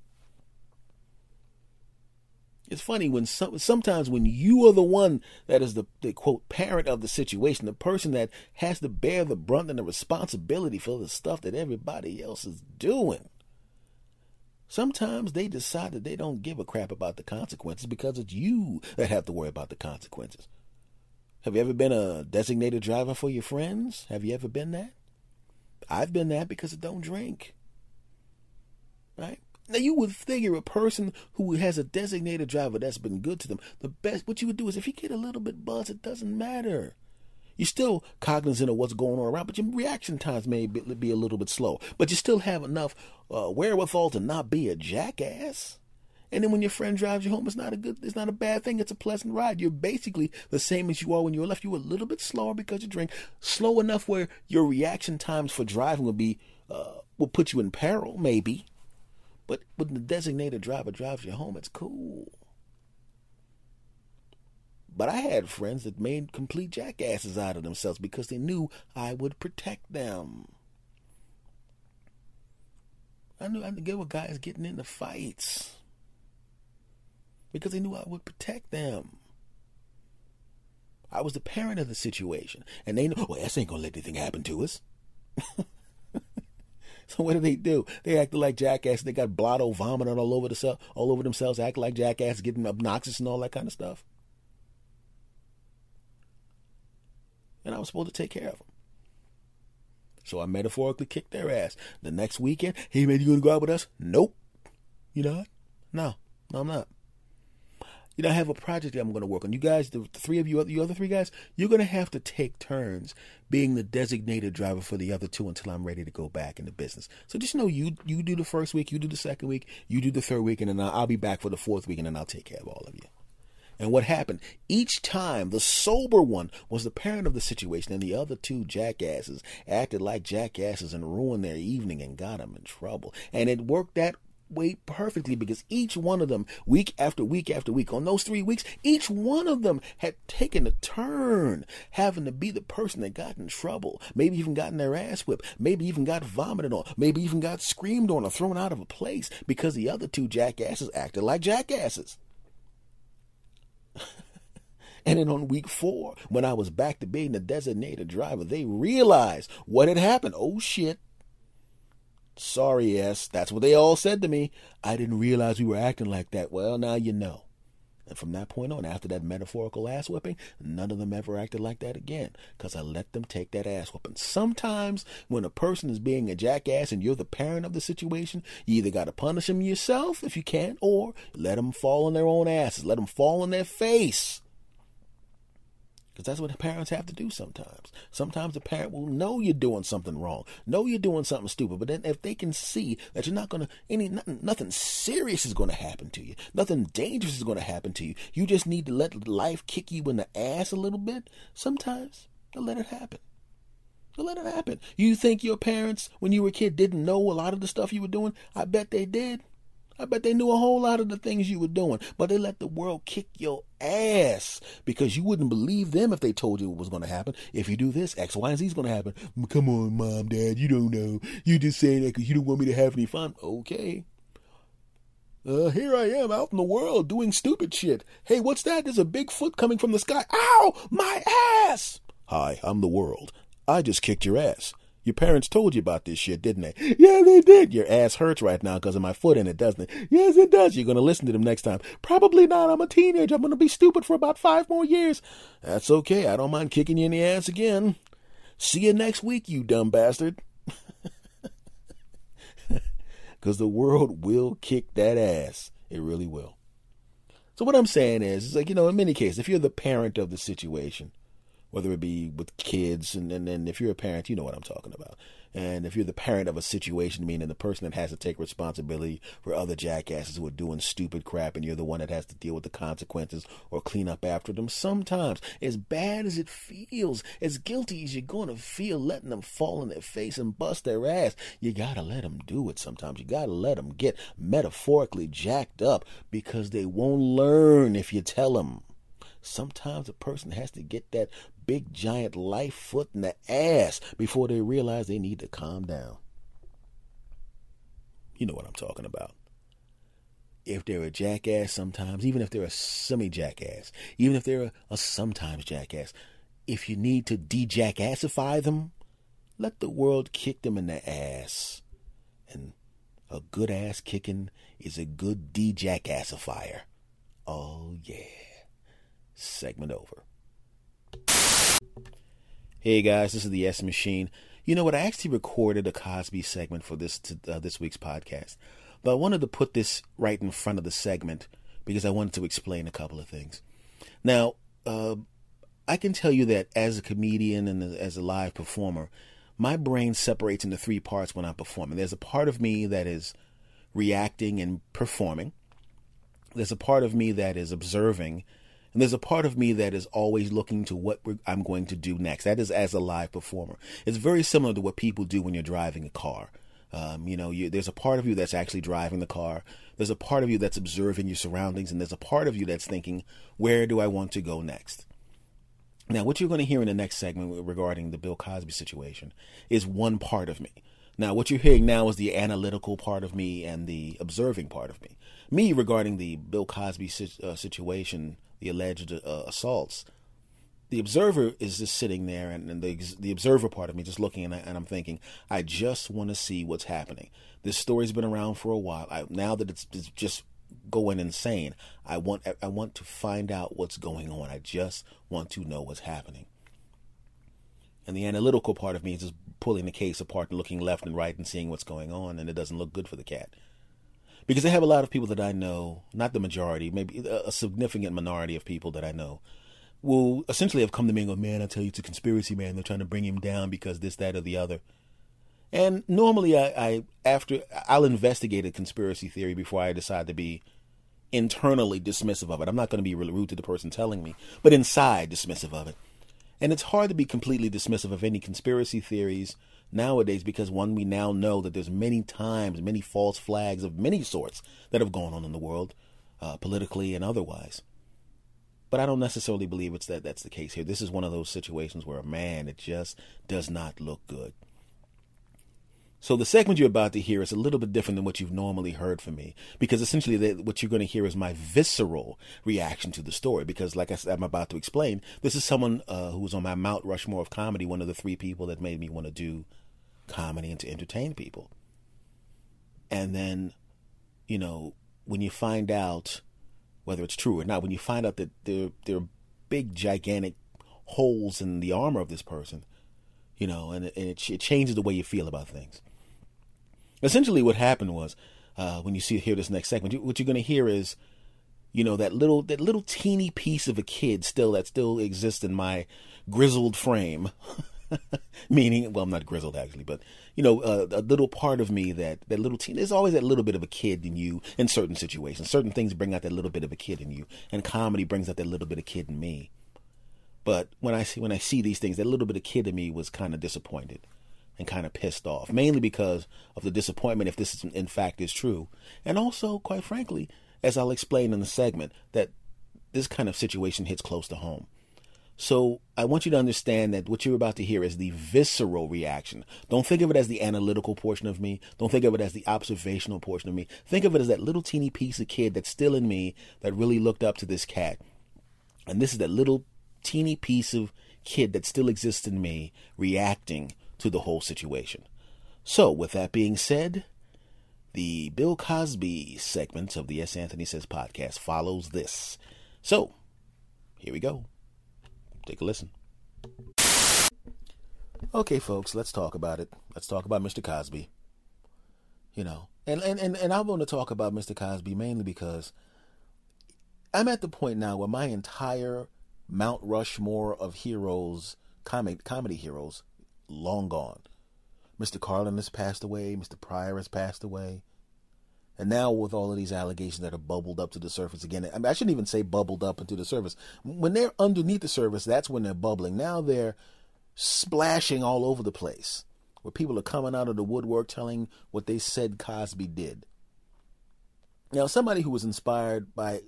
It's funny when some, sometimes when you are the one that is the, the quote parent of the situation, the person that has to bear the brunt and the responsibility for the stuff that everybody else is doing. Sometimes they decide that they don't give a crap about the consequences because it's you that have to worry about the consequences. Have you ever been a designated driver for your friends? Have you ever been that? I've been that because I don't drink. Right? Now you would figure a person who has a designated driver that's been good to them, the best what you would do is if you get a little bit buzzed, it doesn't matter. You're still cognizant of what's going on around, but your reaction times may be, be a little bit slow. But you still have enough uh, wherewithal to not be a jackass. And then when your friend drives you home, it's not a good, it's not a bad thing. It's a pleasant ride. You're basically the same as you are when you were left. You were a little bit slower because you drink, slow enough where your reaction times for driving will be, uh, will put you in peril, maybe. But when the designated driver drives you home, it's cool. But I had friends that made complete jackasses out of themselves because they knew I would protect them. I knew I knew get with guys getting into fights because they knew I would protect them. I was the parent of the situation, and they know, well, S ain't gonna let anything happen to us. So what do they do? They act like jackasses. They got blotto vomiting all over the all over themselves, act like jackasses, getting obnoxious and all that kind of stuff. And I was supposed to take care of them. So I metaphorically kicked their ass. The next weekend, hey man, you gonna go out with us? Nope. You not? No, no, I'm not you know, I have a project that I'm going to work on. You guys, the three of you, the other three guys, you're going to have to take turns being the designated driver for the other two until I'm ready to go back into business. So just know you you do the first week, you do the second week, you do the third week, and then I'll be back for the fourth week, and then I'll take care of all of you. And what happened? Each time, the sober one was the parent of the situation, and the other two jackasses acted like jackasses and ruined their evening and got them in trouble. And it worked that way perfectly because each one of them, week after week after week, on those three weeks, each one of them had taken a turn having to be the person that got in trouble, maybe even gotten their ass whipped, maybe even got vomited on, maybe even got screamed on or thrown out of a place because the other two jackasses acted like jackasses. And then on week four, when I was back to being the designated driver, they realized what had happened. Oh shit, Sorry, yes, that's what they all said to me. I didn't realize we were acting like that. Well, now you know. And from that point on, after that metaphorical ass whipping, none of them ever acted like that again, because I let them take that ass whipping. Sometimes, when a person is being a jackass and you're the parent of the situation, you either got to punish them yourself if you can't, or let them fall on their own asses. Let them fall on their face. Because that's what parents have to do sometimes. Sometimes the parent will know you're doing something wrong, know you're doing something stupid, but then if they can see that you're not going to, any nothing, nothing serious is going to happen to you, nothing dangerous is going to happen to you, you just need to let life kick you in the ass a little bit. Sometimes they'll let it happen. They'll let it happen. You think your parents, when you were a kid, didn't know a lot of the stuff you were doing? I bet they did. I bet they knew a whole lot of the things you were doing, but they let the world kick your ass because you wouldn't believe them if they told you what was going to happen. If you do this, X, Y, and Z is going to happen. Come on, mom, dad, you don't know. You just saying that because you don't want me to have any fun. Okay. Uh, here I am out in the world doing stupid shit. Hey, what's that? There's a big foot coming from the sky. Ow! My ass! Hi, I'm the world. I just kicked your ass. Your parents told you about this shit, didn't they? Yeah, they did. Your ass hurts right now because of my foot in it, doesn't it? Yes, it does. You're going to listen to them next time. Probably not. I'm a teenager. I'm going to be stupid for about five more years. That's okay. I don't mind kicking you in the ass again. See you next week, you dumb bastard. Because the world will kick that ass. It really will. So, what I'm saying is, is like, you know, in many cases, if you're the parent of the situation, whether it be with kids, and, and, and if you're a parent, you know what I'm talking about. And if you're the parent of a situation, meaning the person that has to take responsibility for other jackasses who are doing stupid crap, and you're the one that has to deal with the consequences or clean up after them, sometimes, as bad as it feels, as guilty as you're going to feel letting them fall in their face and bust their ass, you got to let them do it sometimes. You got to let them get metaphorically jacked up because they won't learn if you tell them. Sometimes a person has to get that big giant life foot in the ass before they realize they need to calm down. You know what I'm talking about. If they're a jackass sometimes, even if they're a semi jackass, even if they're a, a sometimes jackass, if you need to de jackassify them, let the world kick them in the ass. And a good ass kicking is a good de jackassifier. Oh, yeah. Segment over. Hey guys, this is the S Machine. You know what? I actually recorded a Cosby segment for this uh, this week's podcast, but I wanted to put this right in front of the segment because I wanted to explain a couple of things. Now, uh, I can tell you that as a comedian and as a live performer, my brain separates into three parts when I'm performing. There's a part of me that is reacting and performing. There's a part of me that is observing and there's a part of me that is always looking to what I'm going to do next. That is as a live performer. It's very similar to what people do when you're driving a car. Um, you know, you, there's a part of you that's actually driving the car. There's a part of you that's observing your surroundings, and there's a part of you that's thinking, where do I want to go next? Now, what you're going to hear in the next segment regarding the Bill Cosby situation is one part of me. Now, what you're hearing now is the analytical part of me and the observing part of me. Me regarding the Bill Cosby uh, situation the alleged uh, assaults, the observer is just sitting there, and, and, the the observer part of me just looking, and, I, I'm thinking, I just want to see what's happening. This story's been around for a while. I, now that it's, it's just going insane, I want I want to find out what's going on. I just want to know what's happening. And the analytical part of me is just pulling the case apart and looking left and right and seeing what's going on, and it doesn't look good for the cat because I have a lot of people that I know, not the majority, maybe a significant minority of people that I know, will essentially have come to me and go, "Man, I tell you, it's a conspiracy, man. They're trying to bring him down because this, that, or the other." And normally, I, I after I'll investigate a conspiracy theory before I decide to be internally dismissive of it. I'm not going to be really rude to the person telling me, but inside dismissive of it. And it's hard to be completely dismissive of any conspiracy theories nowadays because one we now know that there's many times many false flags of many sorts that have gone on in the world uh, politically and otherwise. But i don't necessarily believe it's that that's the case here. This is one of those situations where a man it just does not look good so the segment you're about to hear is a little bit different than what you've normally heard from me, because essentially what you're going to hear is my visceral reaction to the story. Because, like I said, I'm about to explain, this is someone uh, who was on my Mount Rushmore of comedy, one of the three people that made me want to do comedy and to entertain people. And then, you know, when you find out whether it's true or not, when you find out that there there are big gigantic holes in the armor of this person, you know, and, and it, it changes the way you feel about things. Essentially, what happened was uh, when you see hear this next segment, what you're going to hear is you know that little that little teeny piece of a kid still that still exists in my grizzled frame. Meaning well i'm not grizzled actually but you know uh, a little part of me that that little teen there's always that little bit of a kid in you in certain situations. Certain things bring out that little bit of a kid in you and comedy brings out that little bit of kid in me. But when i see when i see these things that little bit of kid in me was kind of disappointed and kind of pissed off mainly because of the disappointment if this is, in fact is true and also quite frankly as i'll explain in the segment that this kind of situation hits close to home so I want you to understand that what you're about to hear is the visceral reaction. Don't think of it as the analytical portion of me. Don't think of it as the observational portion of me. Think of it as that little teeny piece of kid that's still in me that really looked up to this cat. And this is that little teeny piece of kid that still exists in me reacting to the whole situation. So, with that being said, the Bill Cosby segment of the S. Anthony Says podcast follows this. So, here we go. Take a listen. Okay, folks, let's talk about it. Let's talk about Mr. Cosby. You know, and, and, and, and I want to talk about Mr. Cosby mainly because I'm at the point now where my entire Mount Rushmore of heroes, comic, comedy heroes, long gone. Mr. Carlin has passed away. Mr. Pryor has passed away. And now with all of these allegations that are bubbled up to the surface again, I, mean, I shouldn't even say bubbled up into the surface. When they're underneath the surface, that's when they're bubbling. Now they're splashing all over the place, where people are coming out of the woodwork telling what they said Cosby did. Now, somebody who was inspired by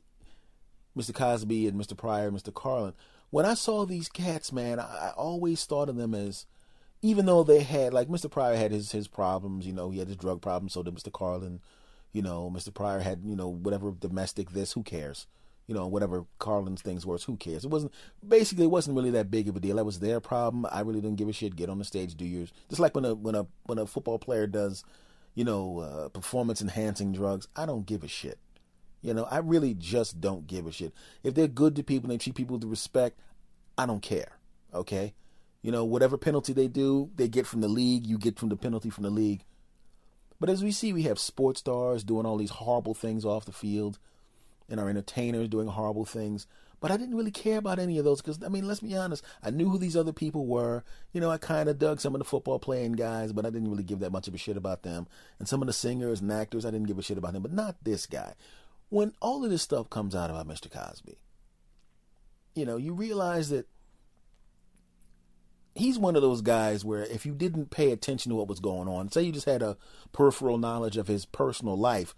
Mr. Cosby and Mr. Pryor and Mr. Carlin, when I saw these cats, man, I, I always thought of them as, even though they had, like Mr. Pryor had his his problems, you know, he had his drug problems, so did Mr. Carlin. You know, Mr. Pryor had, you know, whatever domestic this, who cares? You know, whatever Carlin's things was, who cares? It wasn't basically it wasn't really that big of a deal. That was their problem. I really didn't give a shit. Get on the stage, do yours. Just like when a when a when a football player does, you know, uh, performance enhancing drugs. I don't give a shit. You know, I really just don't give a shit. If they're good to people and they treat people with respect, I don't care. Okay? You know, whatever penalty they do, they get from the league, you get from the penalty from the league. But as we see, we have sports stars doing all these horrible things off the field, and our entertainers doing horrible things. But I didn't really care about any of those because, I mean, let's be honest. I knew who these other people were. You know, I kind of dug some of the football playing guys, but I didn't really give that much of a shit about them. And some of the singers and actors, I didn't give a shit about them, but not this guy. When all of this stuff comes out about Mr. Cosby, you know, you realize that he's one of those guys where if you didn't pay attention to what was going on, say you just had a peripheral knowledge of his personal life,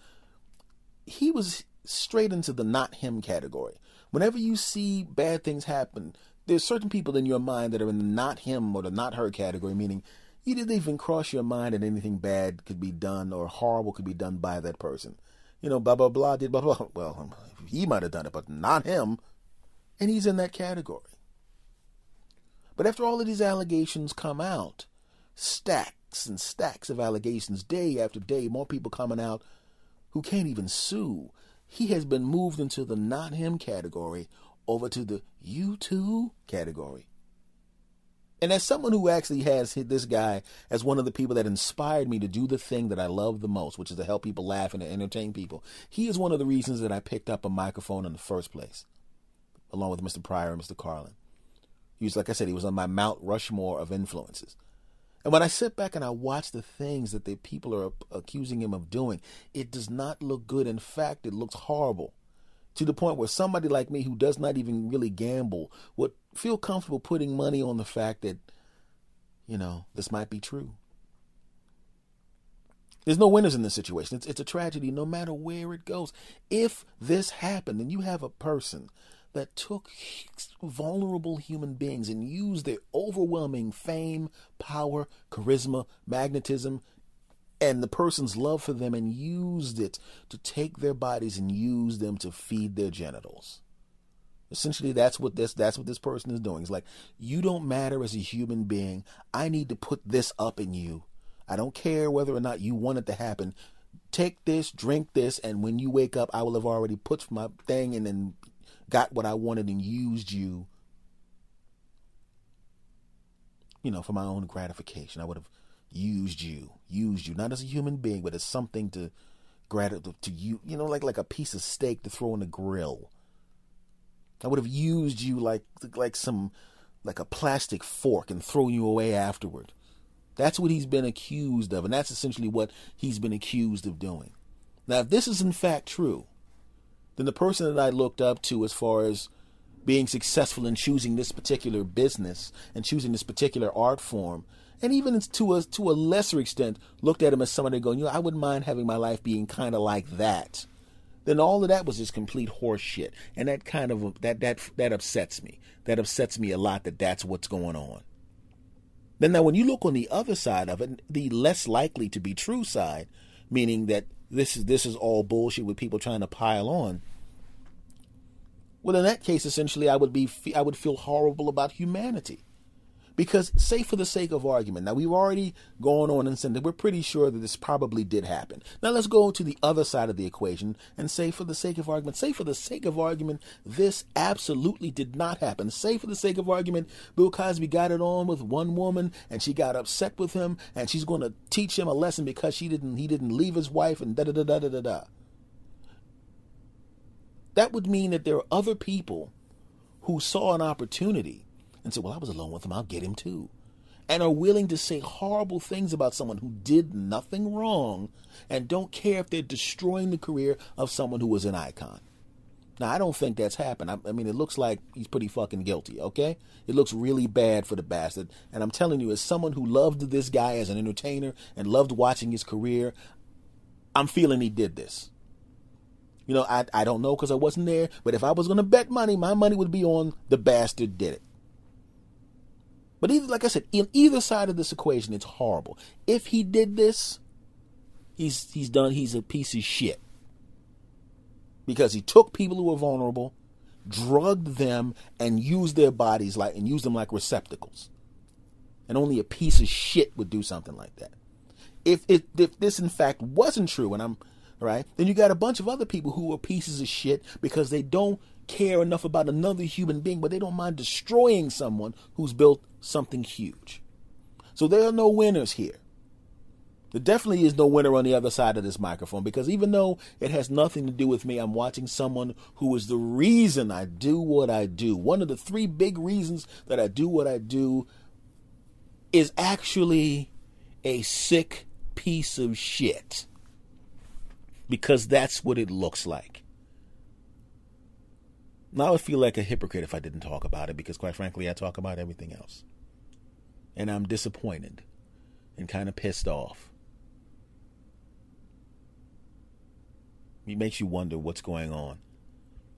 he was straight into the not him category. Whenever you see bad things happen, there's certain people in your mind that are in the not him or the not her category, meaning you didn't even cross your mind that anything bad could be done or horrible could be done by that person. You know, blah blah blah did blah blah. Well, he might have done it, but not him. And he's in that category. But after all of these allegations come out, stacks and stacks of allegations, day after day, more people coming out who can't even sue. He has been moved into the not him category over to the you too category. And as someone who actually has hit this guy as one of the people that inspired me to do the thing that I love the most, which is to help people laugh and to entertain people, he is one of the reasons that I picked up a microphone in the first place, along with Mr. Pryor and Mr. Carlin. He was, like I said, he was on my Mount Rushmore of influences. And when I sit back and I watch the things that the people are accusing him of doing, it does not look good. In fact, it looks horrible. To the point where somebody like me who does not even really gamble would feel comfortable putting money on the fact that, you know, this might be true. There's no winners in this situation. It's, it's a tragedy no matter where it goes. If this happened and you have a person that took vulnerable human beings and used their overwhelming fame, power, charisma, magnetism, and the person's love for them and used it to take their bodies and use them to feed their genitals. Essentially, that's what this that's what this person is doing. It's like you don't matter as a human being. I need to put this up in you. I don't care whether or not you want it to happen. Take this, drink this, and when you wake up, I will have already put my thing and then got what I wanted and used you, you know, for my own gratification. I would have used you, used you, not as a human being, but as something to gratitude to you, you know, like like a piece of steak to throw in the grill. I would have used you like like some like a plastic fork and thrown you away afterward. That's what he's been accused of, and that's essentially what he's been accused of doing. Now, if this is in fact true, then the person that I looked up to as far as being successful in choosing this particular business and choosing this particular art form, and even to a to a lesser extent, looked at him as somebody going, you know, I wouldn't mind having my life being kind of like that. Then all of that was just complete horseshit, and that kind of that that that upsets me. That upsets me a lot. That that's what's going on. Then now, when you look on the other side of it, the less likely to be true side, meaning that this is this is all bullshit with people trying to pile on. Well, in that case, essentially, I would be I would feel horrible about humanity. Because, say for the sake of argument, now we've already gone on and said that we're pretty sure that this probably did happen. Now let's go to the other side of the equation and say for the sake of argument, say for the sake of argument, this absolutely did not happen. Say for the sake of argument, Bill Cosby got it on with one woman and she got upset with him and she's going to teach him a lesson because she didn't he didn't leave his wife and da da da da da da. That would mean that there are other people who saw an opportunity and said, Well, I was alone with him, I'll get him too. And are willing to say horrible things about someone who did nothing wrong and don't care if they're destroying the career of someone who was an icon. Now, I don't think that's happened. I, I, mean, it looks like he's pretty fucking guilty, okay? It looks really bad for the bastard. And I'm telling you, as someone who loved this guy as an entertainer and loved watching his career, I'm feeling he did this. You know, I, I don't know because I wasn't there, but if I was going to bet money, my money would be on the bastard did it. But either, like I said, in either side of this equation, it's horrible. If he did this, he's he's done. He's a piece of shit because he took people who were vulnerable, drugged them, and used their bodies like and used them like receptacles. And only a piece of shit would do something like that. If if, if this in fact wasn't true, and I'm right, then you got a bunch of other people who are pieces of shit because they don't care enough about another human being, but they don't mind destroying someone who's built something huge. So there are no winners here. There definitely is no winner on the other side of this microphone because even though it has nothing to do with me, I'm watching someone who is the reason I do what I do. One of the three big reasons that I do what I do is actually a sick piece of shit because that's what it looks like. Now I would feel like a hypocrite if I didn't talk about it because, quite frankly, I talk about everything else. And I'm disappointed and kind of pissed off. It makes you wonder what's going on.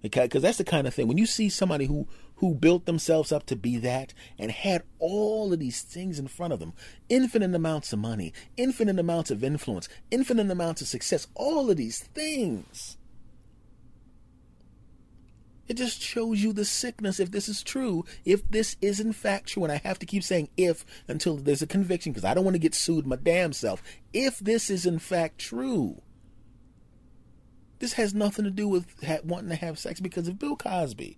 Because that's the kind of thing when you see somebody who who built themselves up to be that and had all of these things in front of them infinite amounts of money, infinite amounts of influence, infinite amounts of success, all of these things it just shows you the sickness if this is true. If this is in fact true, and I have to keep saying if until there's a conviction because I don't want to get sued my damn self. If this is in fact true, this has nothing to do with wanting to have sex because of Bill Cosby.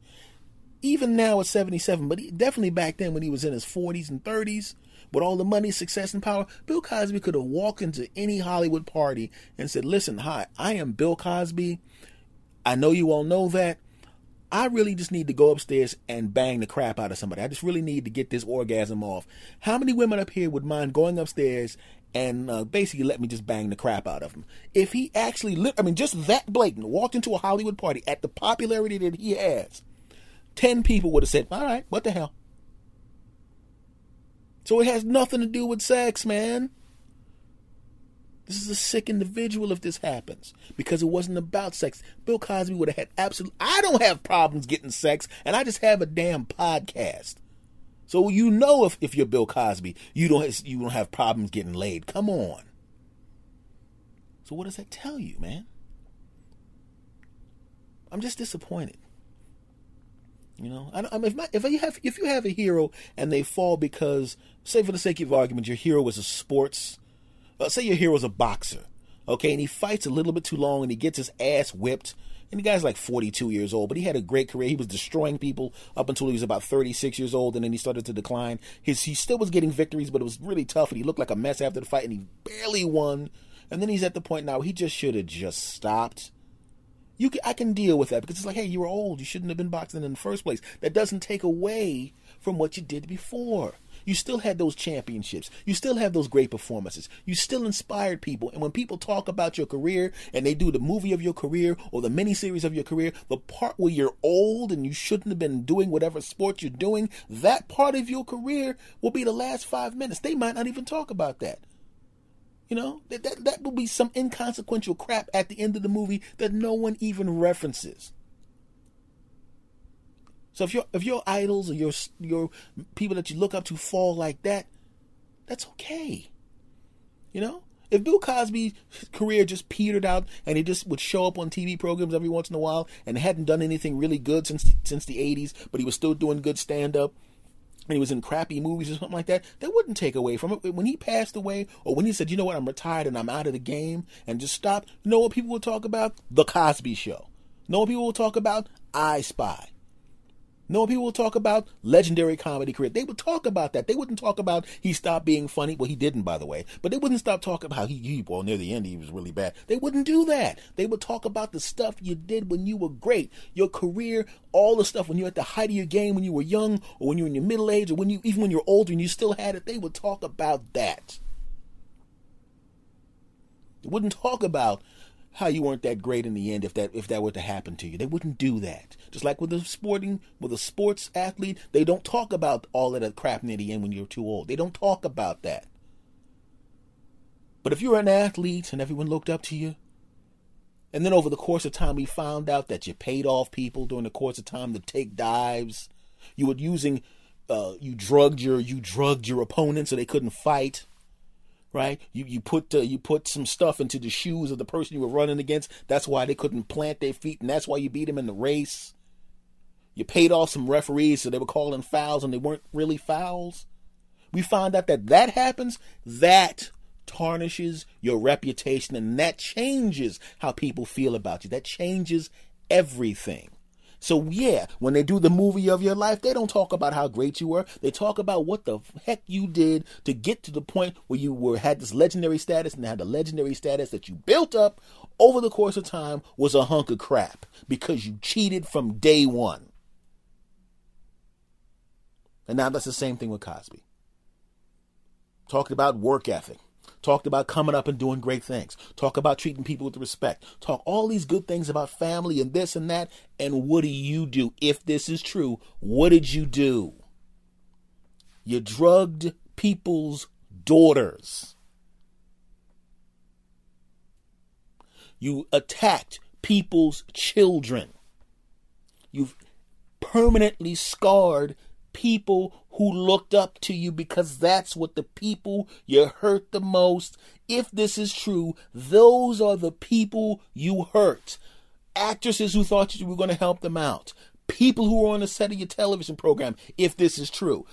Even now at 77, but he, definitely back then when he was in his 40s and 30s, with all the money, success, and power, Bill Cosby could have walked into any Hollywood party and said, Listen, hi, I am Bill Cosby. I know you all know that. I really just need to go upstairs and bang the crap out of somebody. I just really need to get this orgasm off. How many women up here would mind going upstairs and uh, basically let me just bang the crap out of him? If he actually, li- I mean, just that blatant, walked into a Hollywood party at the popularity that he has, 10 people would have said, all right, what the hell? So it has nothing to do with sex, man. This is a sick individual if this happens because it wasn't about sex. Bill Cosby would have had absolute. I don't have problems getting sex, and I just have a damn podcast. So you know if, if you're Bill Cosby, you don't you don't have problems getting laid. Come on. So what does that tell you, man? I'm just disappointed. You know, I, I mean, if, my, if you have if you have a hero and they fall because, say for the sake of argument, your hero is a sports uh, say your hero's a boxer, okay, and he fights a little bit too long and he gets his ass whipped. And the guy's like 42 years old, but he had a great career. He was destroying people up until he was about 36 years old, and then he started to decline. His he still was getting victories, but it was really tough, and he looked like a mess after the fight, and he barely won. And then he's at the point now he just should have just stopped. You can, I can deal with that because it's like, hey, you were old. You shouldn't have been boxing in the first place. That doesn't take away from what you did before. You still had those championships. You still have those great performances. You still inspired people. And when people talk about your career and they do the movie of your career or the miniseries of your career, the part where you're old and you shouldn't have been doing whatever sport you're doing, that part of your career will be the last five minutes. They might not even talk about that. You know, that, that, that will be some inconsequential crap at the end of the movie that no one even references. So if your if your idols or your your people that you look up to fall like that, that's okay. You know, if Bill Cosby's career just petered out and he just would show up on TV programs every once in a while and hadn't done anything really good since the, since the 80s, but he was still doing good stand up and he was in crappy movies or something like that, that wouldn't take away from it. When he passed away, or when he said, you know what, I'm retired and I'm out of the game and just stop, you know what people will talk about? The Cosby Show. You know what people will talk about? I Spy. No, people will talk about legendary comedy career. They would talk about that. They wouldn't talk about he stopped being funny. Well, he didn't, by the way. But they wouldn't stop talking about how he, he well, near the end, he was really bad. They wouldn't do that. They would talk about the stuff you did when you were great, your career, all the stuff when you were at the height of your game, when you were young, or when you were in your middle age, or when you even when you're older and you still had it. They would talk about that. They wouldn't talk about how you weren't that great in the end if that if that were to happen to you. They wouldn't do that. Just like with a sporting with a sports athlete, they don't talk about all of that crap near the end when you're too old. They don't talk about that. But if you're an athlete and everyone looked up to you, and then over the course of time we found out that you paid off people during the course of time to take dives, you were using uh, you drugged your you drugged your opponent so they couldn't fight right? You you put you put some stuff into the shoes of the person you were running against. That's why they couldn't plant their feet, and that's why you beat them in the race. You paid off some referees so they were calling fouls and they weren't really fouls. We find out that that happens. That tarnishes your reputation, and that changes how people feel about you. That changes everything. So yeah, when they do the movie of your life, they don't talk about how great you were. They talk about what the heck you did to get to the point where you were had this legendary status and had the legendary status that you built up over the course of time was a hunk of crap because you cheated from day one. And now that's the same thing with Cosby. Talking about work ethic talked about coming up and doing great things, talk about treating people with respect, talk all these good things about family and this and that. And what do you do? If this is true, what did you do? You drugged people's daughters. You attacked people's children. You've permanently scarred people who looked up to you because that's what the people you hurt the most. If this is true, those are the people you hurt. Actresses who thought you were going to help them out. People who were on the set of your television program, if this is true.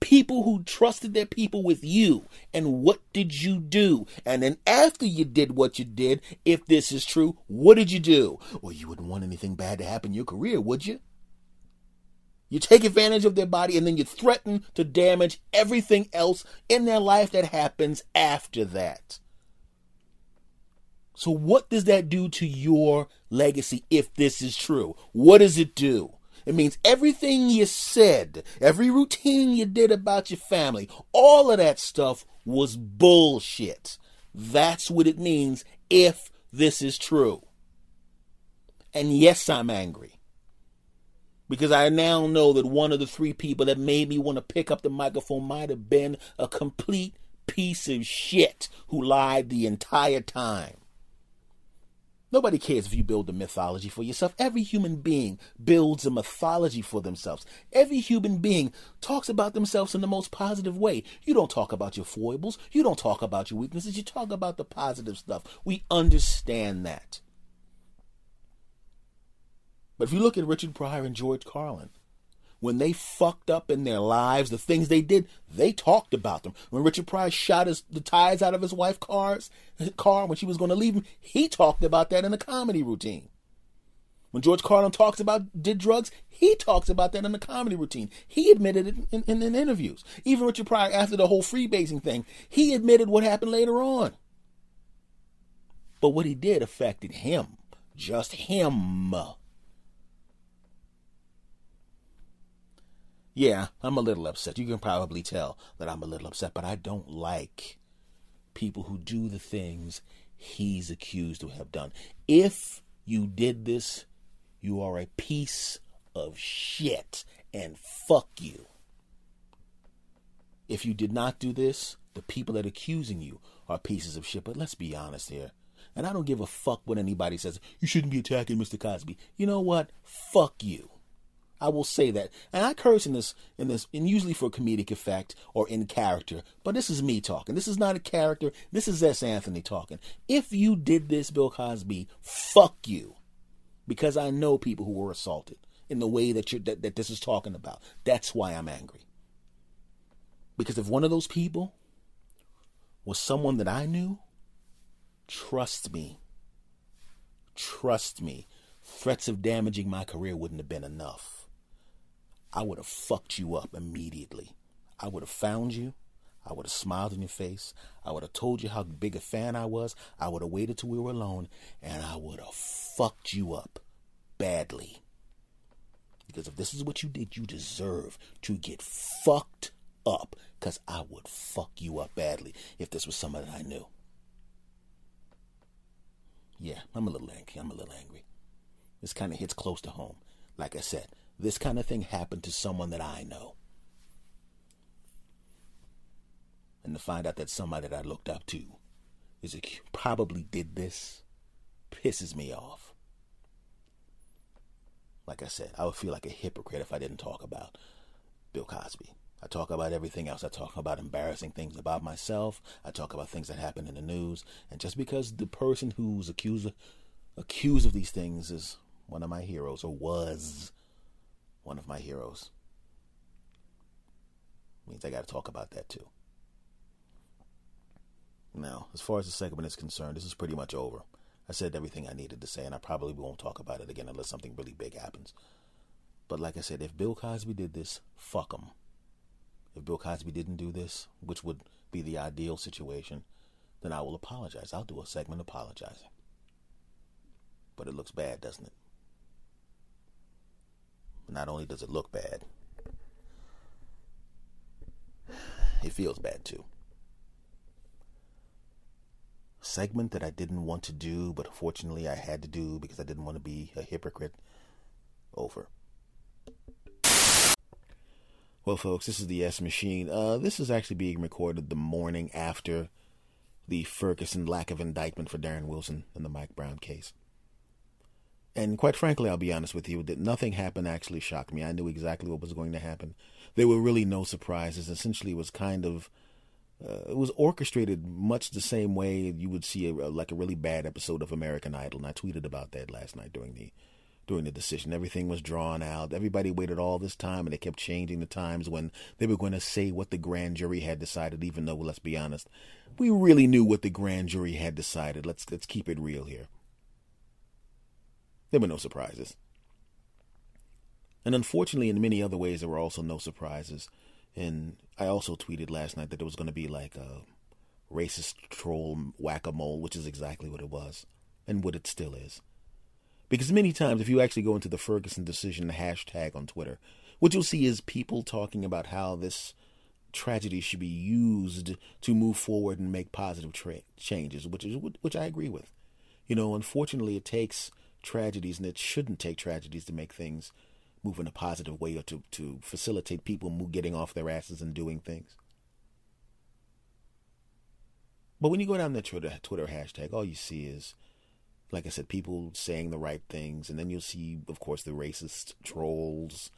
People who trusted their people with you. And what did you do? And then after you did what you did, if this is true, what did you do? Well, you wouldn't want anything bad to happen in your career, would you? You take advantage of their body and then you threaten to damage everything else in their life that happens after that. So, what does that do to your legacy if this is true? What does it do? It means everything you said, every routine you did about your family, all of that stuff was bullshit. That's what it means if this is true. And yes, I'm angry because I now know that one of the three people that made me want to pick up the microphone might have been a complete piece of shit who lied the entire time. Nobody cares if you build a mythology for yourself. Every human being builds a mythology for themselves. Every human being talks about themselves in the most positive way. You don't talk about your foibles. You don't talk about your weaknesses. You talk about the positive stuff. We understand that. But if you look at Richard Pryor and George Carlin, when they fucked up in their lives, the things they did, they talked about them. When Richard Pryor shot his, the tires out of his wife's cars, car when she was going to leave him, he talked about that in a comedy routine. When George Carlin talks about did drugs, he talks about that in a comedy routine. He admitted it in, in, in interviews. Even Richard Pryor, after the whole freebasing thing, he admitted what happened later on. But what he did affected him, just him. Yeah, I'm a little upset. You can probably tell that I'm a little upset, but I don't like people who do the things he's accused to have done. If you did this, you are a piece of shit, and fuck you. If you did not do this, the people that are accusing you are pieces of shit. But let's be honest here. And I don't give a fuck what anybody says, you shouldn't be attacking Mr. Cosby. You know what? Fuck you. I will say that. And I curse in this in this and usually for comedic effect or in character, but this is me talking. This is not a character. This is S. Anthony talking. If you did this, Bill Cosby, fuck you. Because I know people who were assaulted in the way that you that, that this is talking about. That's why I'm angry. Because if one of those people was someone that I knew, trust me. Trust me. Threats of damaging my career wouldn't have been enough. I would have fucked you up immediately. I would have found you. I would have smiled in your face. I would have told you how big a fan I was. I would have waited till we were alone and I would have fucked you up badly. Because if this is what you did, you deserve to get fucked up. Because I would fuck you up badly if this was that I knew. Yeah, I'm a little angry. I'm a little angry. This kind of hits close to home. Like I said, this kind of thing happened to someone that I know. And to find out that somebody that I looked up to is a, probably did this pisses me off. Like I said, I would feel like a hypocrite if I didn't talk about Bill Cosby. I talk about everything else. I talk about embarrassing things about myself. I talk about things that happen in the news. And just because the person who's accused accused of these things is one of my heroes or was one of my heroes. Means I got to talk about that too. Now, as far as the segment is concerned, this is pretty much over. I said everything I needed to say, and I probably won't talk about it again unless something really big happens. But like I said, if Bill Cosby did this, fuck him. If Bill Cosby didn't do this, which would be the ideal situation, then I will apologize. I'll do a segment apologizing. But it looks bad, doesn't it? Not only does it look bad, it feels bad too. Segment that I didn't want to do, but fortunately I had to do because I didn't want to be a hypocrite. Over. Well, folks, this is the S Machine. Uh, this is actually being recorded the morning after the Ferguson lack of indictment for Darren Wilson in the Mike Brown case. And quite frankly, I'll be honest with you, that nothing happened actually shocked me. I knew exactly what was going to happen. There were really no surprises. Essentially, it was kind of uh, it was orchestrated much the same way you would see a, like a really bad episode of American Idol. And I tweeted about that last night during the during the decision. Everything was drawn out. Everybody waited all this time, and they kept changing the times when they were going to say what the grand jury had decided. Even though, let's be honest, we really knew what the grand jury had decided. Let's let's keep it real here. There were no surprises. And unfortunately, in many other ways, there were also no surprises. And I also tweeted last night that there was going to be like a racist troll whack a mole, which is exactly what it was, and what it still is. Because many times, if you actually go into the Ferguson decision hashtag on Twitter, what you'll see is people talking about how this tragedy should be used to move forward and make positive tra- changes, which is which I agree with. You know, unfortunately, it takes tragedies, and it shouldn't take tragedies to make things move in a positive way or to, to facilitate people getting off their asses and doing things. But when you go down the Twitter, Twitter hashtag, all you see is, like I said, people saying the right things, and then you'll see, of course, the racist trolls.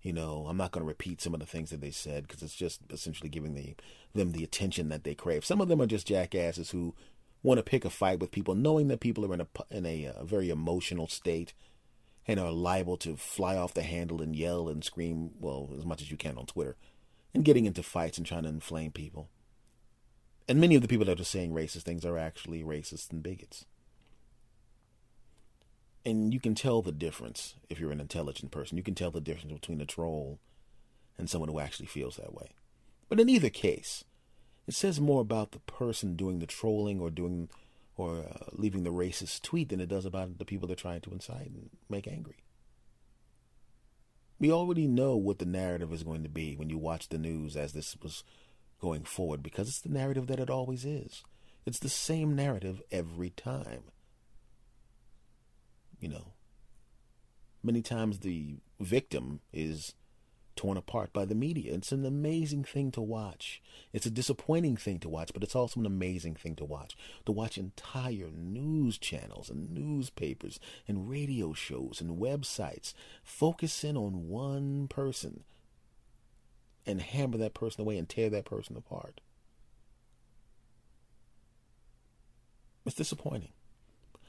You know, I'm not going to repeat some of the things that they said because it's just essentially giving the, them the attention that they crave. Some of them are just jackasses who want to pick a fight with people, knowing that people are in a in a, a, very emotional state and are liable to fly off the handle and yell and scream, well, as much as you can on Twitter, and getting into fights and trying to inflame people. And many of the people that are saying racist things are actually racist and bigots. And you can tell the difference if you're an intelligent person. You can tell the difference between a troll and someone who actually feels that way. But in either case, it says more about the person doing the trolling or doing or uh, leaving the racist tweet than it does about the people they're trying to incite and make angry. We already know what the narrative is going to be when you watch the news as this was going forward because it's the narrative that it always is. It's the same narrative every time. You know, many times the victim is torn apart by the media. It's an amazing thing to watch. It's a disappointing thing to watch, but it's also an amazing thing to watch. To watch entire news channels and newspapers and radio shows and websites focus in on one person and hammer that person away and tear that person apart. It's disappointing.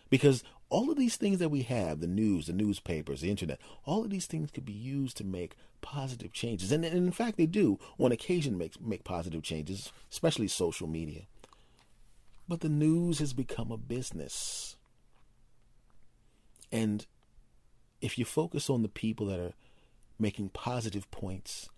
Because all of these things that we have the news, the newspapers, the internet all of these things could be used to make positive changes. And, and in fact, they do on occasion make, make positive changes, especially social media. But the news has become a business. And if you focus on the people that are making positive points,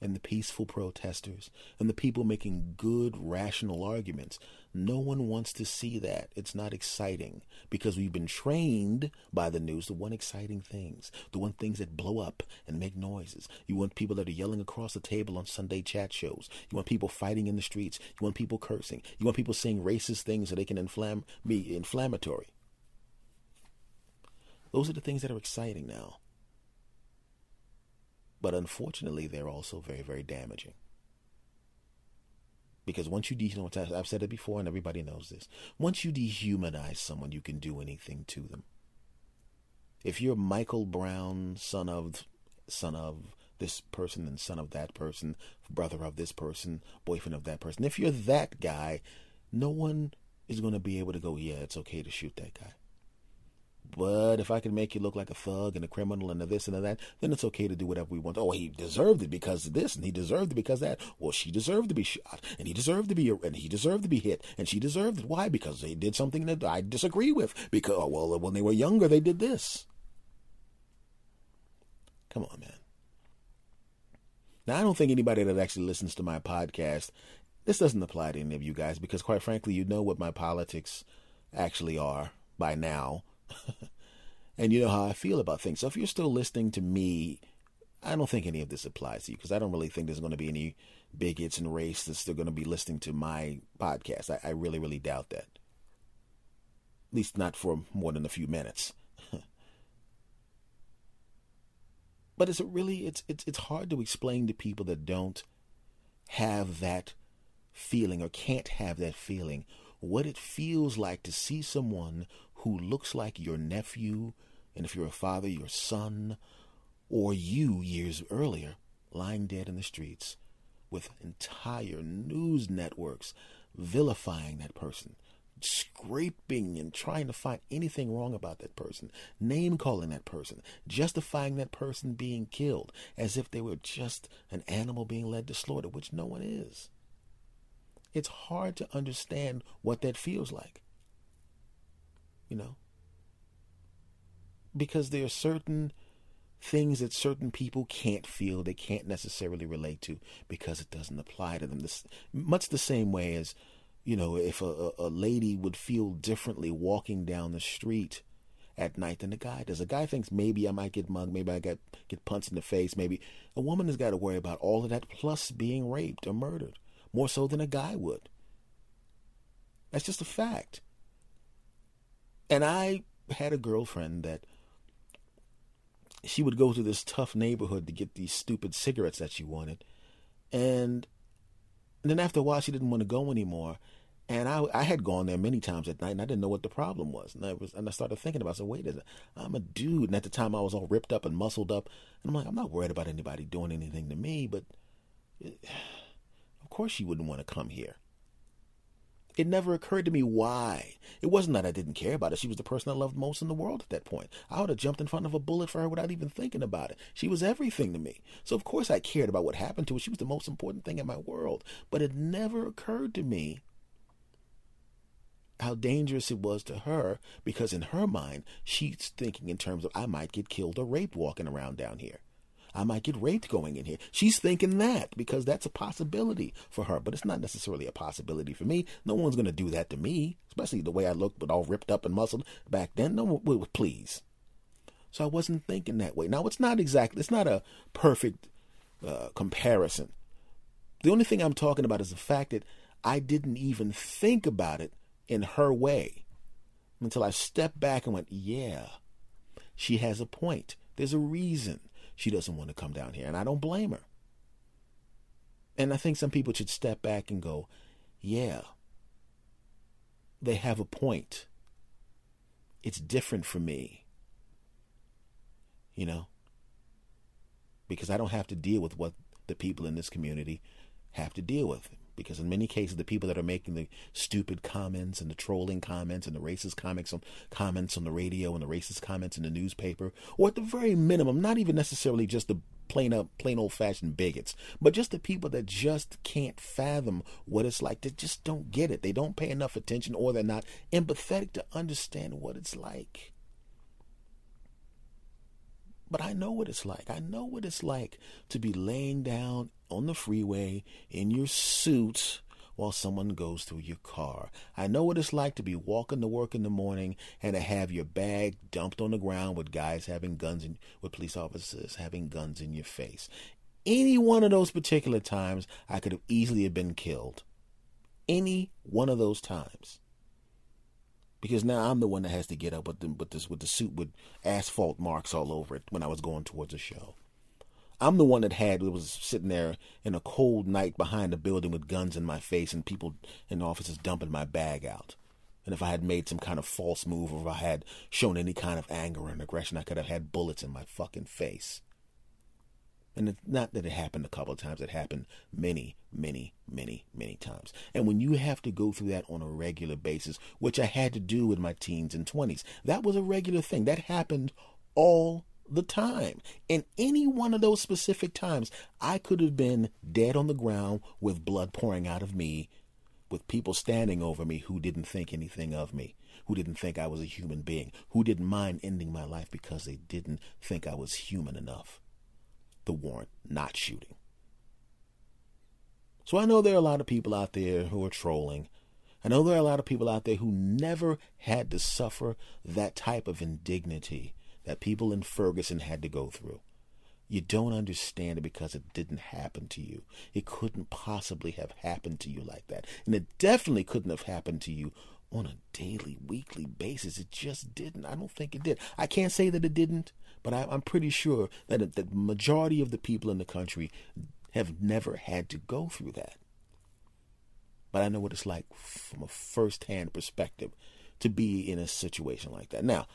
and the peaceful protesters and the people making good, rational arguments. No one wants to see that. It's not exciting because we've been trained by the news to want exciting things, to want things that blow up and make noises. You want people that are yelling across the table on Sunday chat shows. You want people fighting in the streets. You want people cursing. You want people saying racist things so they can inflam- be inflammatory. Those are the things that are exciting now. But unfortunately, they're also very, very damaging. Because once you dehumanize, I've said it before and everybody knows this. Once you dehumanize someone, you can do anything to them. If you're Michael Brown, son of, son of this person and son of that person, brother of this person, boyfriend of that person, if you're that guy, no one is going to be able to go, yeah, it's okay to shoot that guy. But if I can make you look like a thug and a criminal and a this and a that, then it's okay to do whatever we want. Oh, he deserved it because of this, and he deserved it because that. Well, she deserved to be shot, and he deserved to be, and he deserved to be hit, and she deserved it. Why? Because they did something that I disagree with. Because oh, well, when they were younger, they did this. Come on, man. Now, I don't think anybody that actually listens to my podcast, this doesn't apply to any of you guys because, quite frankly, you know what my politics actually are by now. and you know how I feel about things. So if you're still listening to me, I don't think any of this applies to you because I don't really think there's going to be any bigots and race that's still going to be listening to my podcast. I, I really, really doubt that. At least not for more than a few minutes. but it's really it's it's it's hard to explain to people that don't have that feeling or can't have that feeling what it feels like to see someone who looks like your nephew, and if you're a father, your son, or you years earlier, lying dead in the streets with entire news networks vilifying that person, scraping and trying to find anything wrong about that person, name calling that person, justifying that person being killed as if they were just an animal being led to slaughter, which no one is. It's hard to understand what that feels like you know. Because there are certain things that certain people can't feel, they can't necessarily relate to because it doesn't apply to them. This, much the same way as, you know, if a, a lady would feel differently walking down the street at night than a guy does. A guy thinks maybe I might get mugged, maybe I get get punched in the face, maybe a woman has got to worry about all of that plus being raped or murdered more so than a guy would. That's just a fact. And I had a girlfriend that she would go to this tough neighborhood to get these stupid cigarettes that she wanted. And then after a while, she didn't want to go anymore. And I, I had gone there many times at night, and I didn't know what the problem was. And I was, and I started thinking about, so wait a minute, I'm a dude, and at the time I was all ripped up and muscled up, and I'm like, I'm not worried about anybody doing anything to me, but it, of course she wouldn't want to come here. It never occurred to me why. It wasn't that I didn't care about her. She was the person I loved most in the world at that point. I would have jumped in front of a bullet for her without even thinking about it. She was everything to me. So, of course, I cared about what happened to her. She was the most important thing in my world. But it never occurred to me how dangerous it was to her because, in her mind, she's thinking in terms of I might get killed or raped walking around down here. I might get raped going in here. She's thinking that because that's a possibility for her, but it's not necessarily a possibility for me. No one's going to do that to me, especially the way I look, but all ripped up and muscled back then. No one would, please. So I wasn't thinking that way. Now, it's not exactly, it's not a perfect uh, comparison. The only thing I'm talking about is the fact that I didn't even think about it in her way until I stepped back and went, yeah, she has a point. There's a reason she doesn't want to come down here, and I don't blame her. And I think some people should step back and go, yeah, they have a point. It's different for me. You know? Because I don't have to deal with what the people in this community have to deal with because in many cases the people that are making the stupid comments and the trolling comments and the racist comics on comments on the radio and the racist comments in the newspaper or at the very minimum not even necessarily just the plain up plain old fashioned bigots but just the people that just can't fathom what it's like they just don't get it. They don't pay enough attention or they're not empathetic to understand what it's like but I know what it's like. I know what it's like to be laying down on the freeway in your suit while someone goes through your car. I know what it's like to be walking to work in the morning and to have your bag dumped on the ground with guys having guns and with police officers having guns in your face. Any one of those particular times, I could have easily have been killed. Any one of those times because now I'm the one that has to get up with the, with this with the suit with asphalt marks all over it when I was going towards the show. I'm the one that had was sitting there in a cold night behind a building with guns in my face and people in offices dumping my bag out. And if I had made some kind of false move or if I had shown any kind of anger and aggression, I could have had bullets in my fucking face. And it's not that it happened a couple of times, it happened many, many, many, many times. And when you have to go through that on a regular basis, which I had to do in my teens and 20s, that was a regular thing. That happened all the time. In any one of those specific times, I could have been dead on the ground with blood pouring out of me, with people standing over me who didn't think anything of me, who didn't think I was a human being, who didn't mind ending my life because they didn't think I was human enough the warrant not shooting. So I know there are a lot of people out there who are trolling. I know there are a lot of people out there who never had to suffer that type of indignity that people in Ferguson had to go through. You don't understand it because it didn't happen to you. It couldn't possibly have happened to you like that. And it definitely couldn't have happened to you on a daily, weekly basis. It just didn't. I don't think it did. I can't say that it didn't, but I, am pretty sure that the majority of the people in the country have never had to go through that. But I know what it's like from a first hand perspective to be in a situation like that. Now,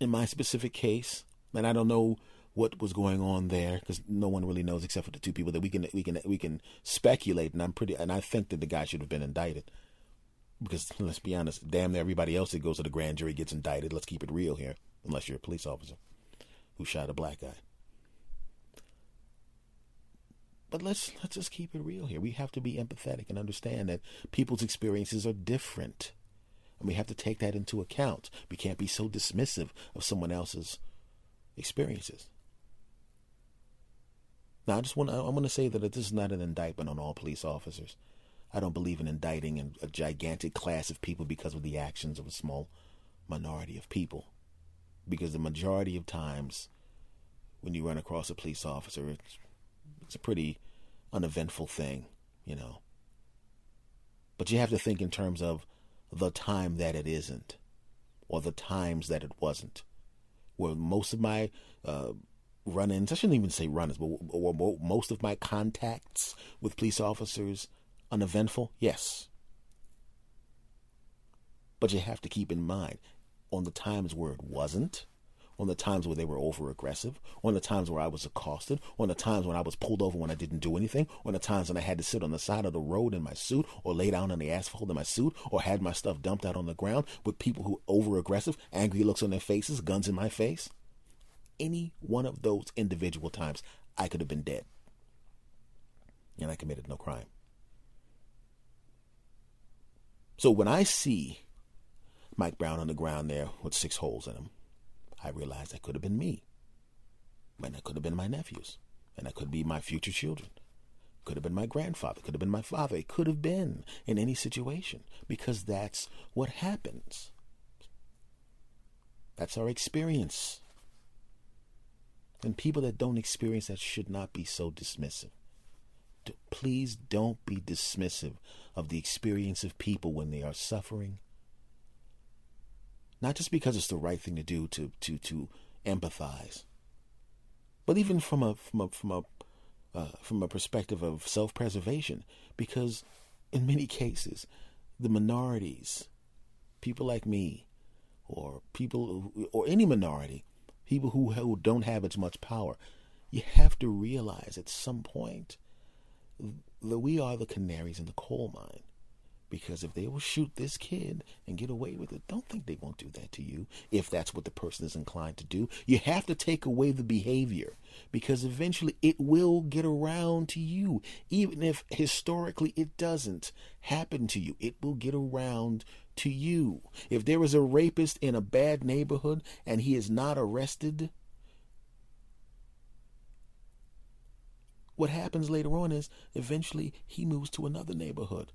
in my specific case, and I don't know what was going on there because no one really knows except for the two people that we can we can we can speculate and I'm pretty and I think that the guy should have been indicted because let's be honest, damn everybody else that goes to the grand jury gets indicted. Let's keep it real here, unless you're a police officer who shot a black guy. But let's let's just keep it real here. We have to be empathetic and understand that people's experiences are different. And we have to take that into account. We can't be so dismissive of someone else's experiences. Now, I just want to, I want to say that this is not an indictment on all police officers. I don't believe in indicting a gigantic class of people because of the actions of a small minority of people. Because the majority of times, when you run across a police officer, it's, it's a pretty uneventful thing, you know. But you have to think in terms of the time that it isn't, or the times that it wasn't. Where most of my uh, run ins, I shouldn't even say run ins, but most of my contacts with police officers uneventful? Yes. But you have to keep in mind on the times where it wasn't, on the times where they were over aggressive, on the times where I was accosted, on the times when I was pulled over when I didn't do anything, on the times when I had to sit on the side of the road in my suit or lay down on the asphalt in my suit or had my stuff dumped out on the ground with people who over aggressive, angry looks on their faces, guns in my face. Any one of those individual times, I could have been dead. And I committed no crime. So when I see Mike Brown on the ground there with six holes in him, I realized that could have been me. And that could have been my nephews. And that could be my future children. Could have been my grandfather. Could have been my father. It could have been in any situation because that's what happens. That's our experience. And people that don't experience that should not be so dismissive. Please don't be dismissive of the experience of people when they are suffering. Not just because it's the right thing to do to to to empathize, but even from a from a from a uh, from a perspective of self-preservation, because in many cases, the minorities, people like me, or people or any minority, people who, who don't have as much power, you have to realize at some point that we are the canaries in the coal mine. Because if they will shoot this kid and get away with it, don't think they won't do that to you if that's what the person is inclined to do. You have to take away the behavior because eventually it will get around to you. Even if historically it doesn't happen to you, it will get around to you. If there is a rapist in a bad neighborhood and he is not arrested, what happens later on is eventually he moves to another neighborhood.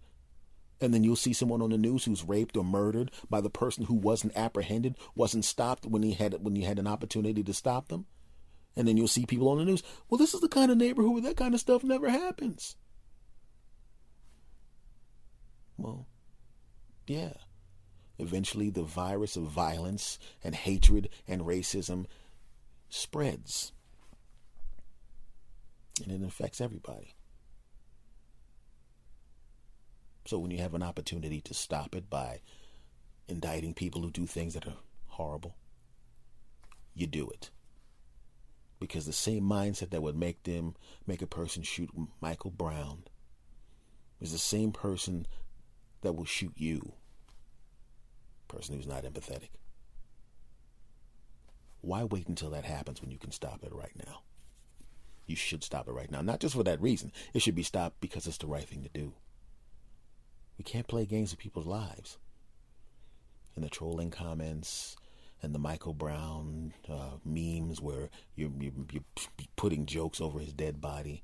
And then you'll see someone on the news who's raped or murdered by the person who wasn't apprehended, wasn't stopped when he had when he had an opportunity to stop them. And then you'll see people on the news, well, this is the kind of neighborhood where that kind of stuff never happens. Well, yeah. Eventually, the virus of violence and hatred and racism spreads. And it affects everybody. So when you have an opportunity to stop it by indicting people who do things that are horrible, you do it. Because the same mindset that would make them make a person shoot Michael Brown is the same person that will shoot you. Person who's not empathetic. Why wait until that happens when you can stop it right now? You should stop it right now. Not just for that reason. It should be stopped because it's the right thing to do. We can't play games with people's lives. And the trolling comments and the Michael Brown uh, memes where you're, you're, you're putting jokes over his dead body.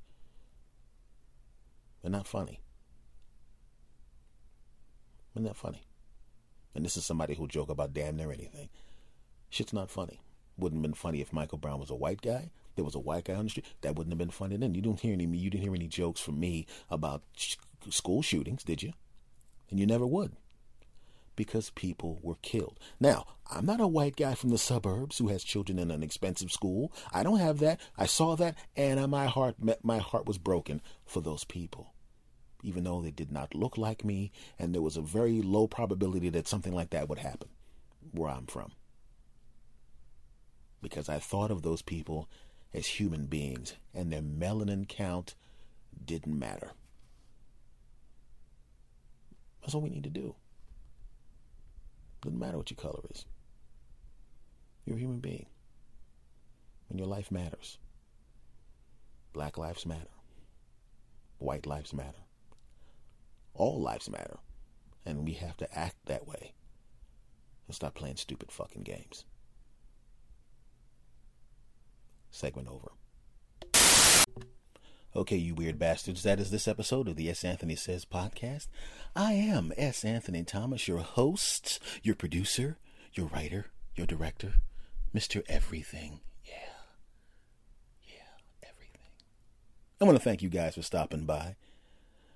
They're not funny. Isn't that funny. And this is somebody who'll joke about damn near anything. Shit's not funny. Wouldn't have been funny if Michael Brown was a white guy. There was a white guy on the street. That wouldn't have been funny then. You don't hear any. You didn't hear any jokes from me about sh- school shootings, did you? And you never would. Because people were killed. Now, I'm not a white guy from the suburbs who has children in an expensive school. I don't have that. I saw that, and my heart, my heart was broken for those people. Even though they did not look like me, and there was a very low probability that something like that would happen where I'm from. Because I thought of those people as human beings, and their melanin count didn't matter. That's all we need to do. Doesn't matter what your color is. You're a human being. And your life matters. Black lives matter. White lives matter. All lives matter. And we have to act that way. And stop playing stupid fucking games. Segment over. Okay, you weird bastards, that is this episode of the S. Anthony Says podcast. I am S. Anthony Thomas, your host, your producer, your writer, your director, Mr. Everything. Yeah. Yeah, everything. I want to thank you guys for stopping by.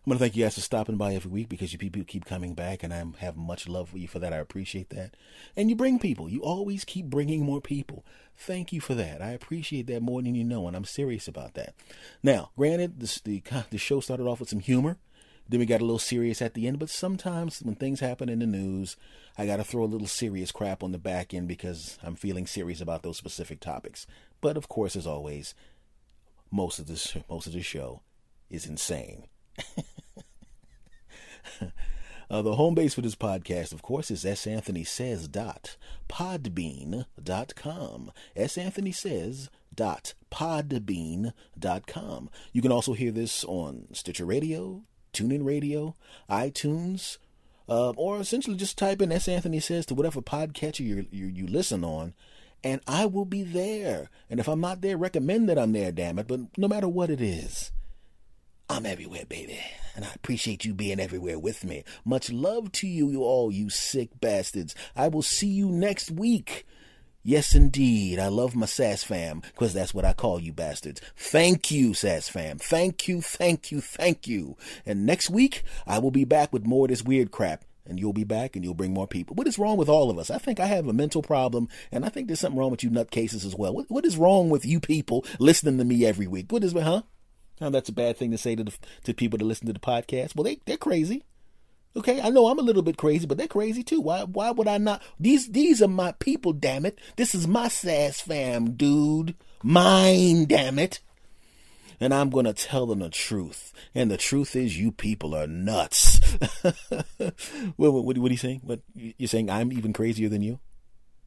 I want to thank you guys for stopping by every week because you people keep coming back, and I have much love for you for that. I appreciate that. And you bring people. You always keep bringing more people. Thank you for that. I appreciate that more than you know, and I'm serious about that. Now, granted, this, the the show started off with some humor. Then we got a little serious at the end, but sometimes when things happen in the news, I got to throw a little serious crap on the back end because I'm feeling serious about those specific topics. But of course, as always, most of this most of the show is insane. uh, the home base for this podcast, of course, is santhonysays.podbean.com. santhonysays.podbean.com. You can also hear this on Stitcher Radio, TuneIn Radio, iTunes, uh, or essentially just type in S. Anthony Says to whatever podcatcher you you you listen on, and I will be there. And if I'm not there, recommend that I'm there, damn it. But no matter what it is, I'm everywhere, baby. And I appreciate you being everywhere with me. Much love to you, you all, you sick bastards. I will see you next week. Yes, indeed. I love my SAS fam, because that's what I call you bastards. Thank you, SAS fam. Thank you, thank you, thank you. And next week, I will be back with more of this weird crap. And you'll be back and you'll bring more people. What is wrong with all of us? I think I have a mental problem, and I think there's something wrong with you nutcases as well. What, what is wrong with you people listening to me every week? What is, huh? Now that's a bad thing to say to the, to people to listen to the podcast. Well, they they're crazy. Okay, I know I'm a little bit crazy, but they're crazy too. Why why would I not? These these are my people, damn it. This is my SAS fam, dude. Mine, damn it. And I'm to tell them the truth. And the truth is, you people are nuts. what, what, what, are you saying? What you're saying? I'm even crazier than you?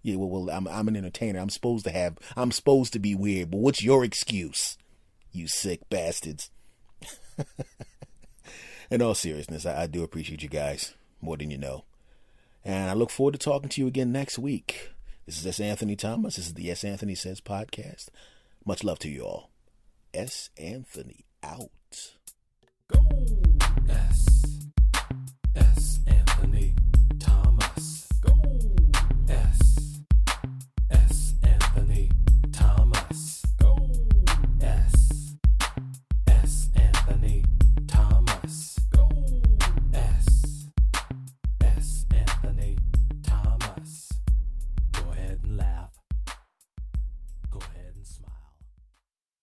Yeah. Well, well, I'm I'm an entertainer. I'm supposed to have. I'm supposed to be weird. But what's your excuse? You sick bastards. in all seriousness, I, I do appreciate you guys more than you know. And I look forward to talking to you again next week. This is S. Anthony Thomas. This is the S. Anthony Says podcast. Much love to you all. S. Anthony out. Go! S. S. Anthony.